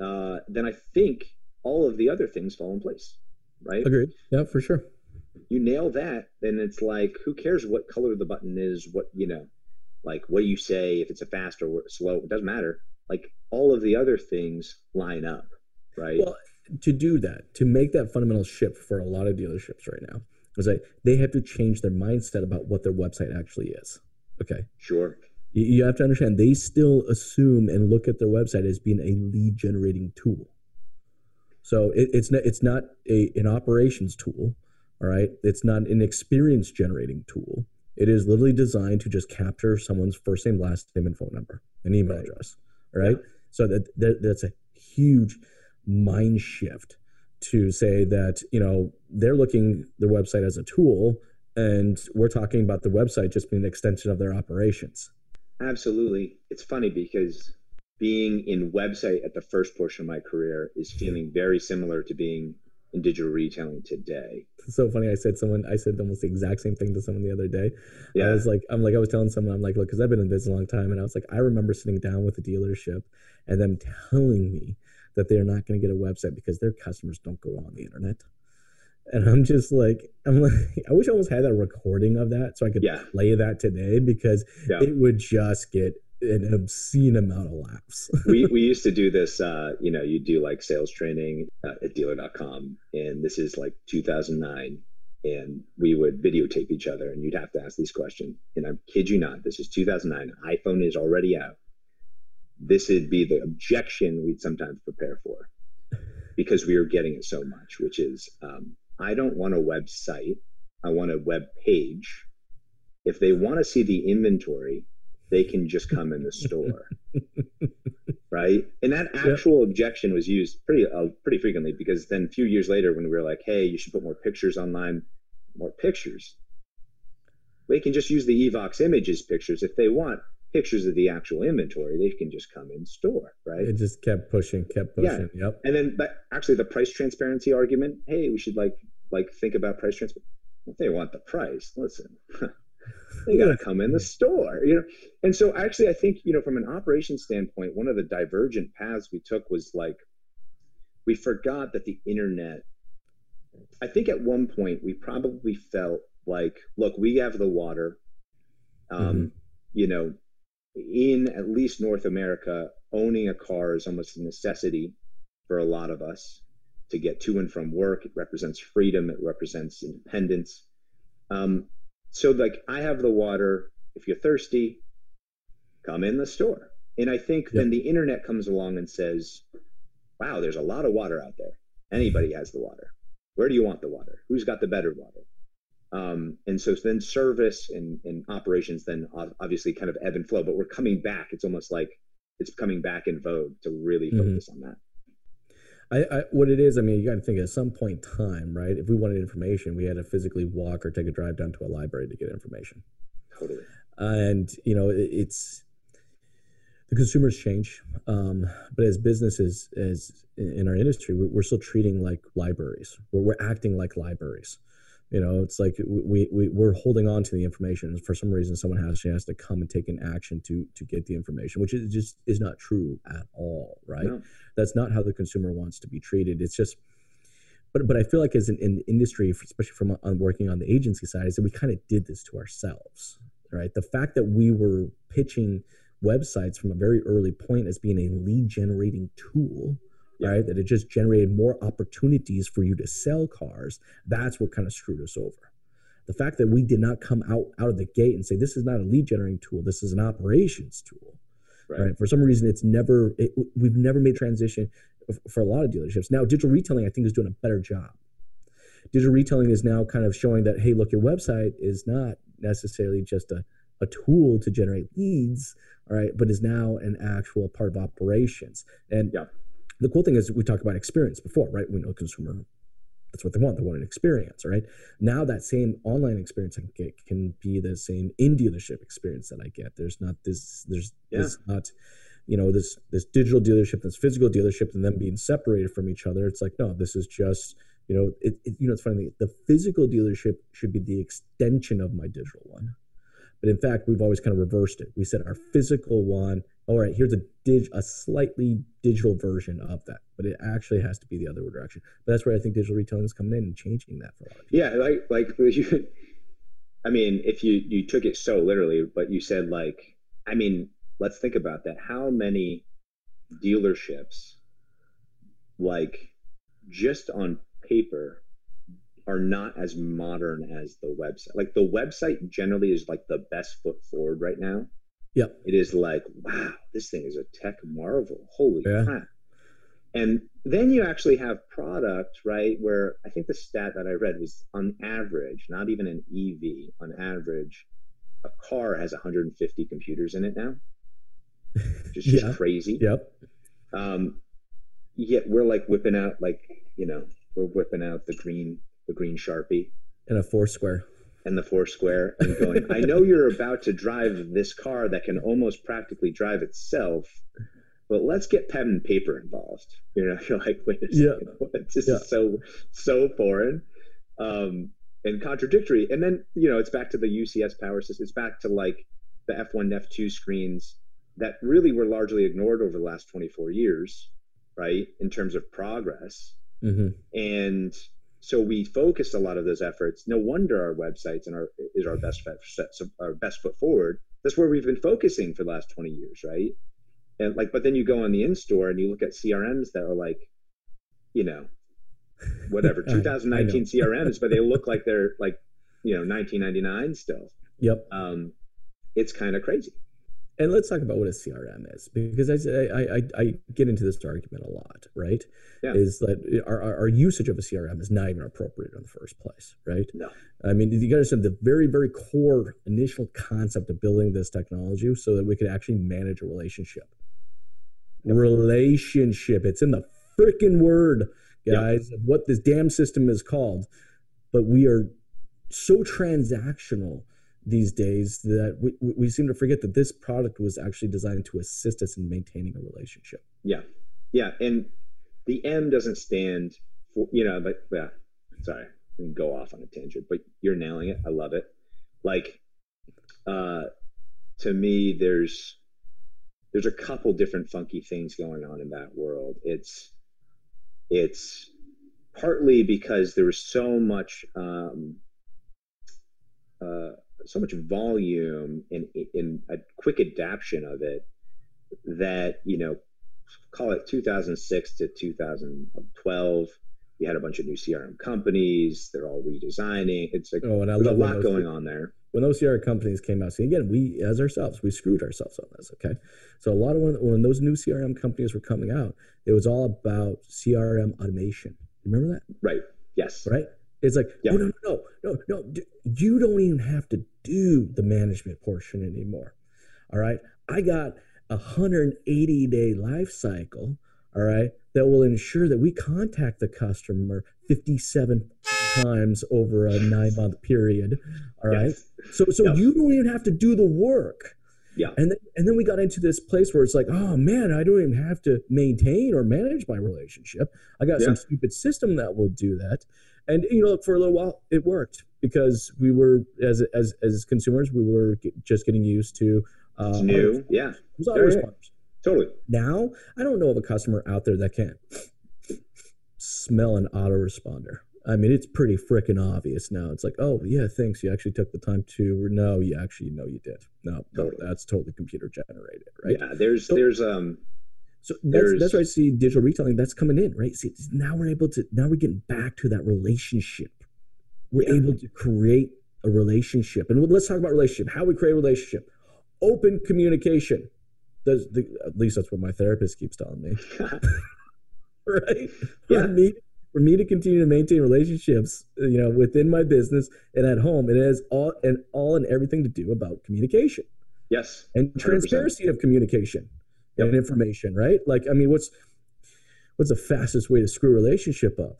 uh, then I think all of the other things fall in place, right? Agreed. Yeah, for sure. You nail that, then it's like, who cares what color the button is? What you know, like what do you say? If it's a fast or slow, it doesn't matter. Like all of the other things line up right? Well, to do that, to make that fundamental shift for a lot of dealerships right now, is that they have to change their mindset about what their website actually is. Okay. Sure. You, you have to understand they still assume and look at their website as being a lead generating tool. So it, it's not it's not a an operations tool. All right. It's not an experience generating tool. It is literally designed to just capture someone's first name, last name, and phone number, and email right. address. Right. Yeah. So that, that that's a huge mind shift to say that you know they're looking the website as a tool and we're talking about the website just being an extension of their operations absolutely it's funny because being in website at the first portion of my career is feeling very similar to being in digital retailing today it's so funny i said someone i said almost the exact same thing to someone the other day yeah. i was like i'm like i was telling someone i'm like look because i've been in business a long time and i was like i remember sitting down with a dealership and them telling me that they're not going to get a website because their customers don't go on the internet. And I'm just like, I'm like, I wish I almost had a recording of that so I could yeah. play that today because yeah. it would just get an obscene amount of laughs. we, we used to do this, uh, you know, you do like sales training uh, at dealer.com. And this is like 2009. And we would videotape each other and you'd have to ask these questions. And I kid you not, this is 2009. iPhone is already out this would be the objection we'd sometimes prepare for because we are getting it so much, which is um, I don't want a website, I want a web page. If they want to see the inventory, they can just come in the store. right? And that actual yep. objection was used pretty uh, pretty frequently because then a few years later when we were like, "Hey, you should put more pictures online." More pictures. They can just use the Evox images pictures if they want pictures of the actual inventory, they can just come in store, right? It just kept pushing, kept pushing. Yeah. Yep. And then, but actually, the price transparency argument. Hey, we should like like think about price transparency. If they want the price, listen, they got to come in the store, you know. And so, actually, I think you know, from an operation standpoint, one of the divergent paths we took was like we forgot that the internet. I think at one point we probably felt like, look, we have the water. Um, mm-hmm. You know, in at least North America, owning a car is almost a necessity for a lot of us to get to and from work. It represents freedom. It represents independence. Um, so, like, I have the water. If you're thirsty, come in the store. And I think yep. then the internet comes along and says, wow, there's a lot of water out there. Anybody has the water. Where do you want the water? Who's got the better water? Um, and so then service and, and operations then obviously kind of ebb and flow, but we're coming back. It's almost like it's coming back in vogue to really mm-hmm. focus on that. I, I, what it is, I mean, you got to think at some point in time, right? If we wanted information, we had to physically walk or take a drive down to a library to get information. Totally. And you know, it, it's the consumers change, um, but as businesses, as in our industry, we're still treating like libraries. We're, we're acting like libraries. You know, it's like we, we we're holding on to the information. For some reason, someone has, has to come and take an action to to get the information, which is just is not true at all, right? No. That's not how the consumer wants to be treated. It's just, but but I feel like as an, in industry, especially from on working on the agency side, is that we kind of did this to ourselves, right? The fact that we were pitching websites from a very early point as being a lead generating tool yeah. right? That it just generated more opportunities for you to sell cars. That's what kind of screwed us over. The fact that we did not come out out of the gate and say this is not a lead generating tool, this is an operations tool. Right. right? For some reason, it's never it, we've never made transition for a lot of dealerships. Now, digital retailing, I think, is doing a better job. Digital retailing is now kind of showing that hey, look, your website is not necessarily just a a tool to generate leads, all right, but is now an actual part of operations. And yeah the cool thing is we talked about experience before, right? We know consumer that's what they want. They want an experience, right? Now that same online experience I can get can be the same in dealership experience that I get. There's not this. There's yeah. this not, you know, this this digital dealership, this physical dealership, and them being separated from each other. It's like no, this is just you know, it, it you know, it's funny. The physical dealership should be the extension of my digital one. But in fact, we've always kind of reversed it. We said our physical one, all right, here's a dig, a slightly digital version of that, but it actually has to be the other direction. But that's where I think digital retailing is coming in and changing that for a lot of people. Yeah, like like you, I mean, if you you took it so literally, but you said like, I mean, let's think about that. How many dealerships, like, just on paper, are not as modern as the website. Like the website generally is like the best foot forward right now. Yeah. It is like, wow, this thing is a tech marvel. Holy yeah. crap. And then you actually have product, right? Where I think the stat that I read was on average, not even an EV, on average, a car has 150 computers in it now. Just, yeah. just crazy. Yep. Um, yet we're like whipping out, like, you know, we're whipping out the green the green sharpie and a Foursquare and the Foursquare and going, I know you're about to drive this car that can almost practically drive itself, but let's get pen and paper involved. You know, you're like, wait a second, yeah. this yeah. is so so foreign um, and contradictory. And then you know, it's back to the UCS power system. It's back to like the F1, F2 screens that really were largely ignored over the last 24 years, right? In terms of progress. Mm-hmm. And so we focused a lot of those efforts. No wonder our websites and our is our best our best foot forward. That's where we've been focusing for the last 20 years, right? And like, but then you go on the in store and you look at CRMs that are like, you know, whatever 2019 CRMs, but they look like they're like, you know, 1999 still. Yep. Um, it's kind of crazy and let's talk about what a CRM is because I, I, I, I, get into this argument a lot, right? Yeah. Is that our, our usage of a CRM is not even appropriate in the first place, right? No. I mean, you got to understand the very, very core initial concept of building this technology so that we could actually manage a relationship. Yep. Relationship. It's in the freaking word, guys, yep. what this damn system is called. But we are so transactional these days that we, we seem to forget that this product was actually designed to assist us in maintaining a relationship. Yeah. Yeah. And the M doesn't stand for, you know, but yeah, sorry, I can go off on a tangent, but you're nailing it. I love it. Like, uh, to me, there's, there's a couple different funky things going on in that world. It's, it's partly because there was so much, um, uh, so much volume and in a quick adaptation of it that you know call it 2006 to 2012 you had a bunch of new crm companies they're all redesigning. It's like oh, and I there's a lot going on there. when those crm companies came out see again we as ourselves we screwed ourselves on this okay? So a lot of when, when those new crm companies were coming out it was all about crm automation. Remember that? Right. Yes. Right it's like, yeah. oh, no, no, no, no, no. You don't even have to do the management portion anymore. All right. I got a 180 day life cycle. All right. That will ensure that we contact the customer 57 times over a nine month period. All right. Yes. So, so yes. you don't even have to do the work. Yeah. And then, and then we got into this place where it's like, oh man, I don't even have to maintain or manage my relationship. I got yeah. some stupid system that will do that. And you know, for a little while, it worked because we were as as as consumers, we were just getting used to. Uh, it's new, yeah. It was. Totally. Now, I don't know of a customer out there that can smell an autoresponder. I mean, it's pretty freaking obvious now. It's like, oh yeah, thanks. You actually took the time to. No, you actually no, you did. No, totally. no, that's totally computer generated, right? Yeah, there's so, there's um so that's that's why I see digital retailing that's coming in, right? See, now we're able to now we're getting back to that relationship. We're yeah. able to create a relationship, and let's talk about relationship. How we create a relationship. Open communication. Does the, at least that's what my therapist keeps telling me. right? Yeah. For me, for me to continue to maintain relationships, you know, within my business and at home, it has all and all and everything to do about communication. Yes. And 100%. transparency of communication and information, right? Like, I mean, what's what's the fastest way to screw a relationship up,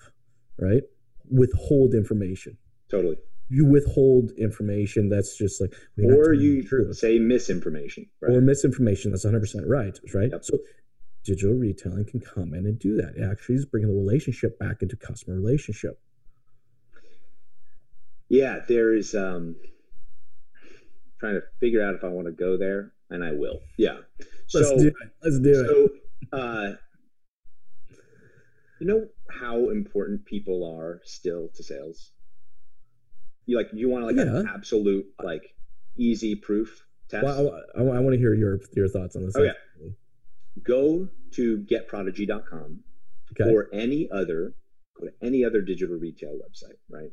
right? Withhold information. Totally. You withhold information that's just like, or you say misinformation, right? or misinformation. That's 100 percent right, right? Yep. So, digital retailing can come in and do that. It actually is bringing the relationship back into customer relationship. Yeah, there is. Um, trying to figure out if I want to go there, and I will. Yeah. Let's so, do it. Let's do so, it. Uh, you know how important people are still to sales. You like you want like yeah. an absolute like easy proof test. Well, I, I, I want to hear your your thoughts on this. Yeah. Go to getprodigy.com okay. or any other go to any other digital retail website, right?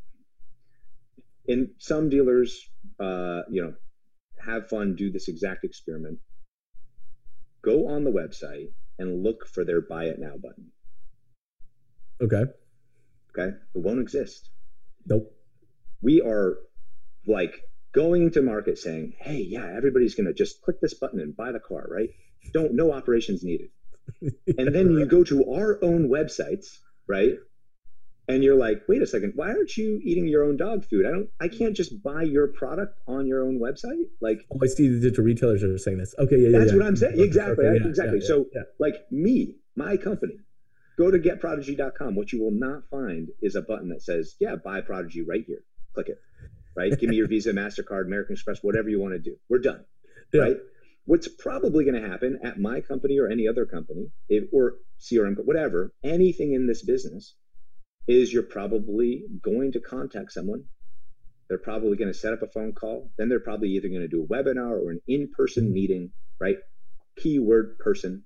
And some dealers, uh, you know, have fun, do this exact experiment go on the website and look for their buy it now button. Okay. Okay. It won't exist. Nope. We are like going to market saying, hey, yeah, everybody's going to just click this button and buy the car, right? Don't, no operations needed. yeah, and then right. you go to our own websites, right? And you're like, wait a second, why aren't you eating your own dog food? I don't, I can't just buy your product on your own website. Like, oh, I see the digital retailers are saying this. Okay, yeah, yeah. that's yeah, what I'm saying. Exactly, okay, yeah, exactly. So, like me, my company, go to getprodigy.com. What you will not find is a button that says, yeah, buy Prodigy right here. Click it. Right. Give me your Visa, Mastercard, American Express, whatever you want to do. We're done. Right. What's probably going to happen at my company or any other company, if, or CRM, whatever, anything in this business is you're probably going to contact someone. They're probably going to set up a phone call. Then they're probably either going to do a webinar or an in person meeting, right? Keyword person.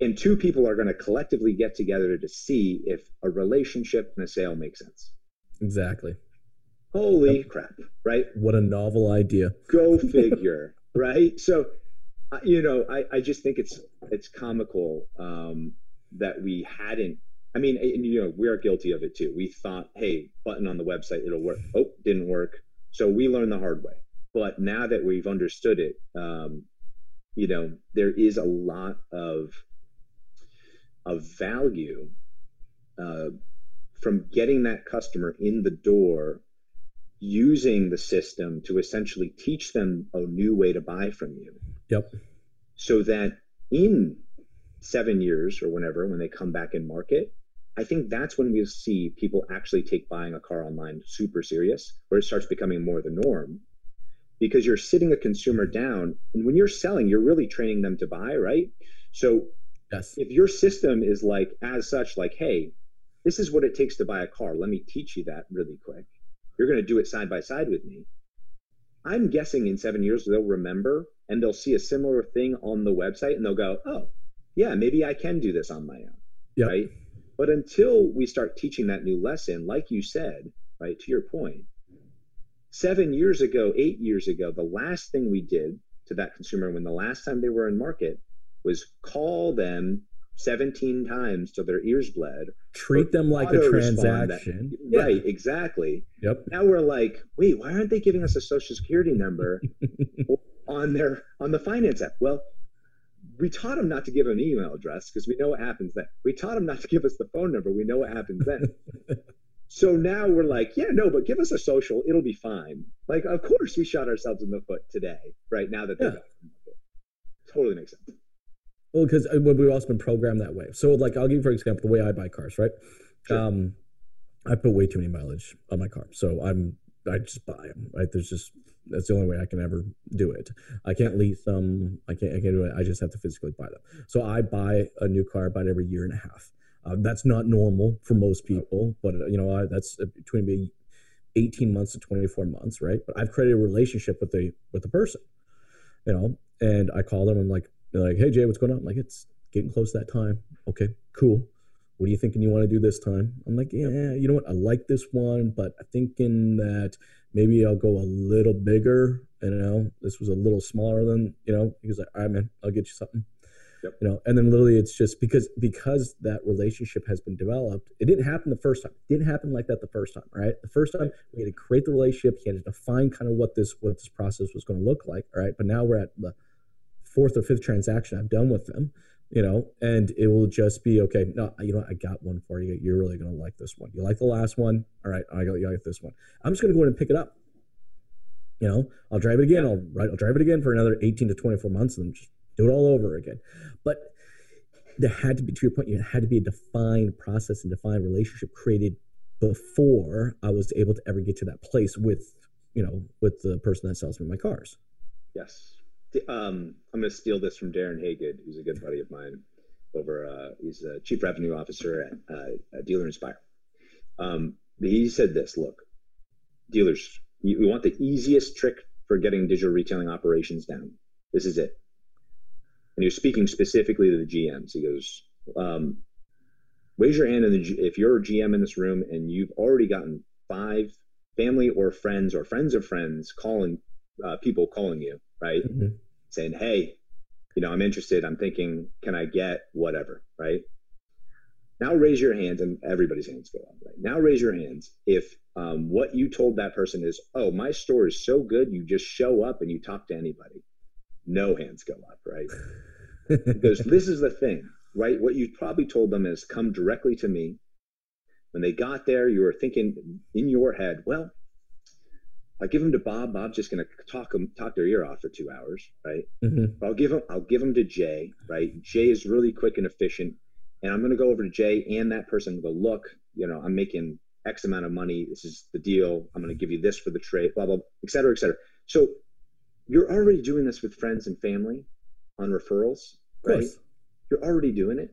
And two people are going to collectively get together to see if a relationship and a sale makes sense. Exactly. Holy yep. crap, right? What a novel idea. Go figure, right? So, you know, I, I just think it's it's comical um, that we hadn't I mean, and, you know, we're guilty of it too. We thought, hey, button on the website, it'll work. Oh, didn't work. So we learned the hard way. But now that we've understood it, um, you know, there is a lot of of value uh, from getting that customer in the door using the system to essentially teach them a new way to buy from you. Yep. So that in seven years or whenever, when they come back in market, I think that's when we'll see people actually take buying a car online super serious, where it starts becoming more the norm. Because you're sitting a consumer down, and when you're selling, you're really training them to buy, right? So yes. if your system is like as such, like, hey, this is what it takes to buy a car. Let me teach you that really quick. You're going to do it side by side with me. I'm guessing in seven years they'll remember and they'll see a similar thing on the website and they'll go, oh, yeah, maybe I can do this on my own. Yep. Right. But until we start teaching that new lesson, like you said, right, to your point, seven years ago, eight years ago, the last thing we did to that consumer when the last time they were in market was call them 17 times till their ears bled. Treat them like a transaction. That, yeah. Right, exactly. Yep. Now we're like, wait, why aren't they giving us a social security number on their on the finance app? Well, we taught them not to give an email address because we know what happens then. We taught them not to give us the phone number. We know what happens then. so now we're like, yeah, no, but give us a social. It'll be fine. Like, of course, we shot ourselves in the foot today, right now that they're yeah. totally makes sense. Well, because uh, we've also been programmed that way. So, like, I'll give you for example the way I buy cars. Right, sure. um, I put way too many mileage on my car, so I'm I just buy them. Right, there's just that's the only way I can ever do it. I can't lease them. I can't. I can't do it. I just have to physically buy them. So I buy a new car about every year and a half. Uh, that's not normal for most people, but uh, you know I, that's uh, between me 18 months to 24 months, right? But I've created a relationship with the with the person, you know, and I call them. I'm like, like, hey Jay, what's going on? I'm like, it's getting close to that time. Okay, cool. What are you thinking you want to do this time? I'm like, yeah, you know what? I like this one, but I'm thinking that maybe I'll go a little bigger. You know, this was a little smaller than you know. He was like, all right, man, I'll get you something. Yep. You know, and then literally it's just because because that relationship has been developed. It didn't happen the first time. It didn't happen like that the first time, right? The first time we had to create the relationship. He had to define kind of what this what this process was going to look like. All right, but now we're at the fourth or fifth transaction I've done with them, you know, and it will just be okay. No, you know, I got one for you. You're really gonna like this one. You like the last one? All right, I got you like this one. I'm just gonna go ahead and pick it up. You know, I'll drive it again. I'll right, I'll drive it again for another 18 to 24 months, and just do it all over again. But there had to be, to your point, you had to be a defined process and defined relationship created before I was able to ever get to that place with, you know, with the person that sells me my cars. Yes um, I'm going to steal this from Darren Haygood, who's a good buddy of mine. Over, uh, he's a chief revenue officer at, uh, Dealer Inspire. Um, he said this: Look, dealers, you, we want the easiest trick for getting digital retailing operations down. This is it. And he was speaking specifically to the GMs. He goes, um, raise your hand the, if you're a GM in this room and you've already gotten five family or friends or friends of friends calling uh, people calling you, right? Mm-hmm saying, hey, you know, I'm interested. I'm thinking, can I get whatever, right? Now raise your hands, and everybody's hands go up. Right now, raise your hands if um, what you told that person is, "Oh, my store is so good, you just show up and you talk to anybody." No hands go up, right? because this is the thing, right? What you probably told them is, "Come directly to me." When they got there, you were thinking in your head, "Well, I give them to Bob. Bob's just going to talk them, talk their ear off for two hours, right? Mm-hmm. I'll give them, I'll give them to Jay, right? Jay is really quick and efficient, and I'm going to go over to Jay and that person. Go look, you know, I'm making X amount of money. This is the deal. I'm going to give you this for the trade, blah blah, et cetera, et cetera. So you're already doing this with friends and family on referrals, right? You're already doing it.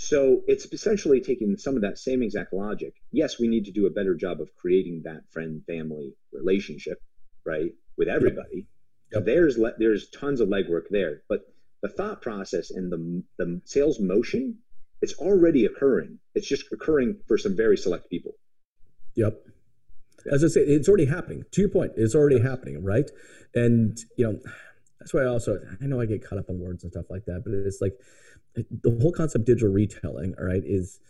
So it's essentially taking some of that same exact logic. Yes, we need to do a better job of creating that friend family relationship, right, with everybody. Yep. There's le- there's tons of legwork there, but the thought process and the the sales motion, it's already occurring. It's just occurring for some very select people. Yep. As I say, it's already happening. To your point, it's already happening, right? And you know, that's why I also I know I get caught up on words and stuff like that, but it's like the whole concept of digital retailing, all right, is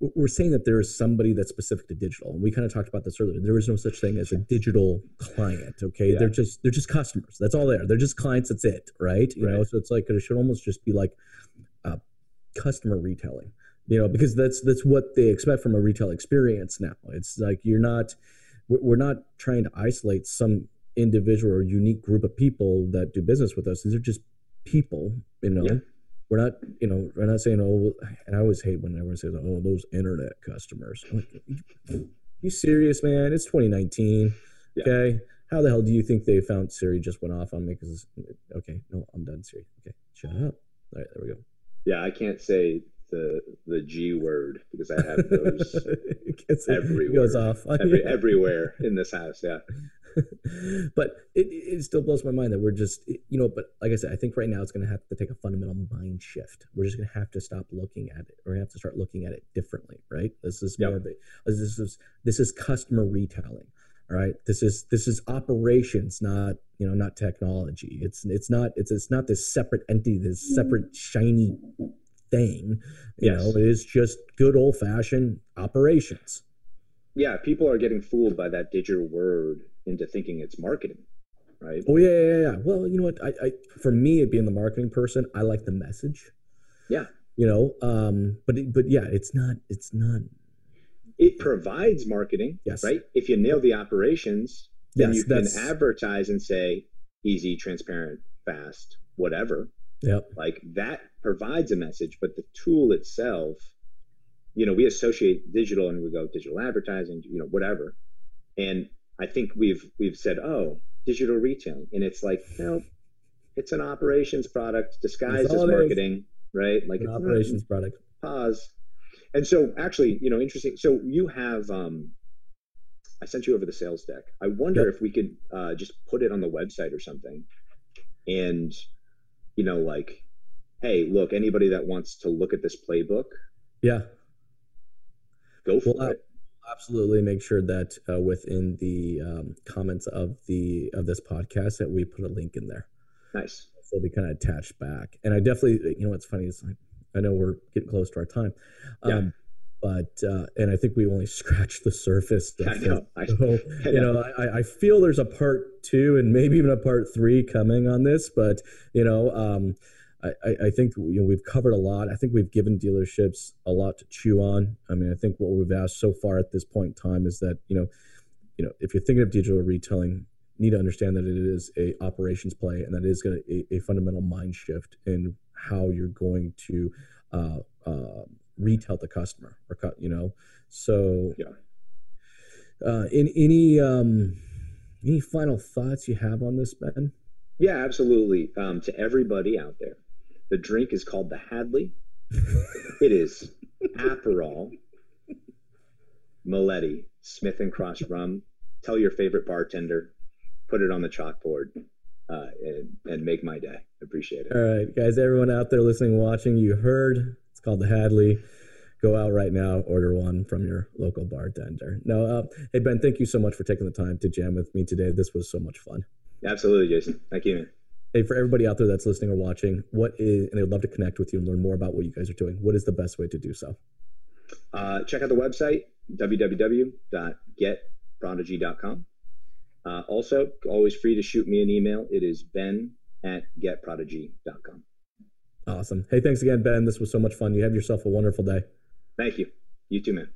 we're saying that there is somebody that's specific to digital. And we kind of talked about this earlier. There is no such thing as a digital client. Okay. Yeah. They're just they're just customers. That's all they are. They're just clients, that's it. Right. You right. know, so it's like it should almost just be like uh, customer retailing. You know, because that's that's what they expect from a retail experience now. It's like you're not we're not trying to isolate some individual or unique group of people that do business with us. These are just people, you know. Yeah. We're not, you know, we're not saying, oh, and I always hate when everyone says, oh, those internet customers. Like, you serious, man? It's 2019. Yeah. Okay. How the hell do you think they found Siri just went off on me? Because, okay, no, I'm done, Siri. Okay, shut up. All right, there we go. Yeah, I can't say the the G word because I have those everywhere. Goes off Every, everywhere in this house. Yeah. but it, it still blows my mind that we're just you know but like i said i think right now it's going to have to take a fundamental mind shift we're just going to have to stop looking at it or have to start looking at it differently right this is yep. the, this is this is customer retailing all right this is this is operations not you know not technology it's it's not it's it's not this separate entity this mm-hmm. separate shiny thing. You yes. know, it is just good old fashioned operations. Yeah, people are getting fooled by that digital word into thinking it's marketing, right? Oh yeah, yeah, yeah. Well, you know what? I, I for me, being the marketing person, I like the message. Yeah. You know, um, but it, but yeah, it's not. It's not. It provides marketing, yes. right? If you nail the operations, then yes, you can advertise and say easy, transparent, fast, whatever. Yep. Like that provides a message, but the tool itself, you know, we associate digital and we go digital advertising, you know, whatever. And I think we've we've said, oh, digital retailing, and it's like, nope, it's an operations product disguised as marketing, right? Like an operations product. Pause. And so, actually, you know, interesting. So you have, um, I sent you over the sales deck. I wonder yep. if we could uh, just put it on the website or something, and you know, like, hey, look, anybody that wants to look at this playbook, yeah, go for well, it. Absolutely, make sure that uh, within the um, comments of the of this podcast that we put a link in there. Nice. So they kind of attach back, and I definitely, you know, what's funny is like, I know we're getting close to our time. Um, yeah but uh, and I think we only scratched the surface. I know. I, so, I you know, I, I, feel there's a part two and maybe even a part three coming on this, but you know, um, I, I think you know we've covered a lot. I think we've given dealerships a lot to chew on. I mean, I think what we've asked so far at this point in time is that you know, you know, if you're thinking of digital retailing, you need to understand that it is a operations play and that it is going to a, a fundamental mind shift in how you're going to uh, uh, retail the customer or cut you know so yeah uh in any um any final thoughts you have on this ben yeah absolutely um to everybody out there the drink is called the hadley it is aperol Meletti, Smith and Cross rum. Tell your favorite bartender, put it on the chalkboard, uh, and, and make my day. Appreciate it. All right, guys, everyone out there listening, watching, you heard it's called the Hadley. Go out right now, order one from your local bartender. No, uh, hey Ben, thank you so much for taking the time to jam with me today. This was so much fun. Absolutely, Jason. Thank you. Man. Hey, for everybody out there that's listening or watching, what is and they would love to connect with you and learn more about what you guys are doing. What is the best way to do so? Uh, check out the website www.getprodigy.com. Uh, also, always free to shoot me an email. It is ben at getprodigy.com. Awesome. Hey, thanks again, Ben. This was so much fun. You have yourself a wonderful day. Thank you. You too, man.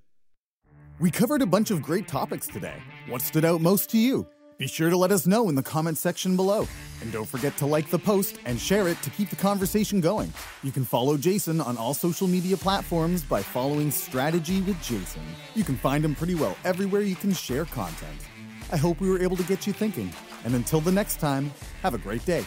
We covered a bunch of great topics today. What stood out most to you? Be sure to let us know in the comments section below. And don't forget to like the post and share it to keep the conversation going. You can follow Jason on all social media platforms by following Strategy with Jason. You can find him pretty well everywhere you can share content. I hope we were able to get you thinking. And until the next time, have a great day.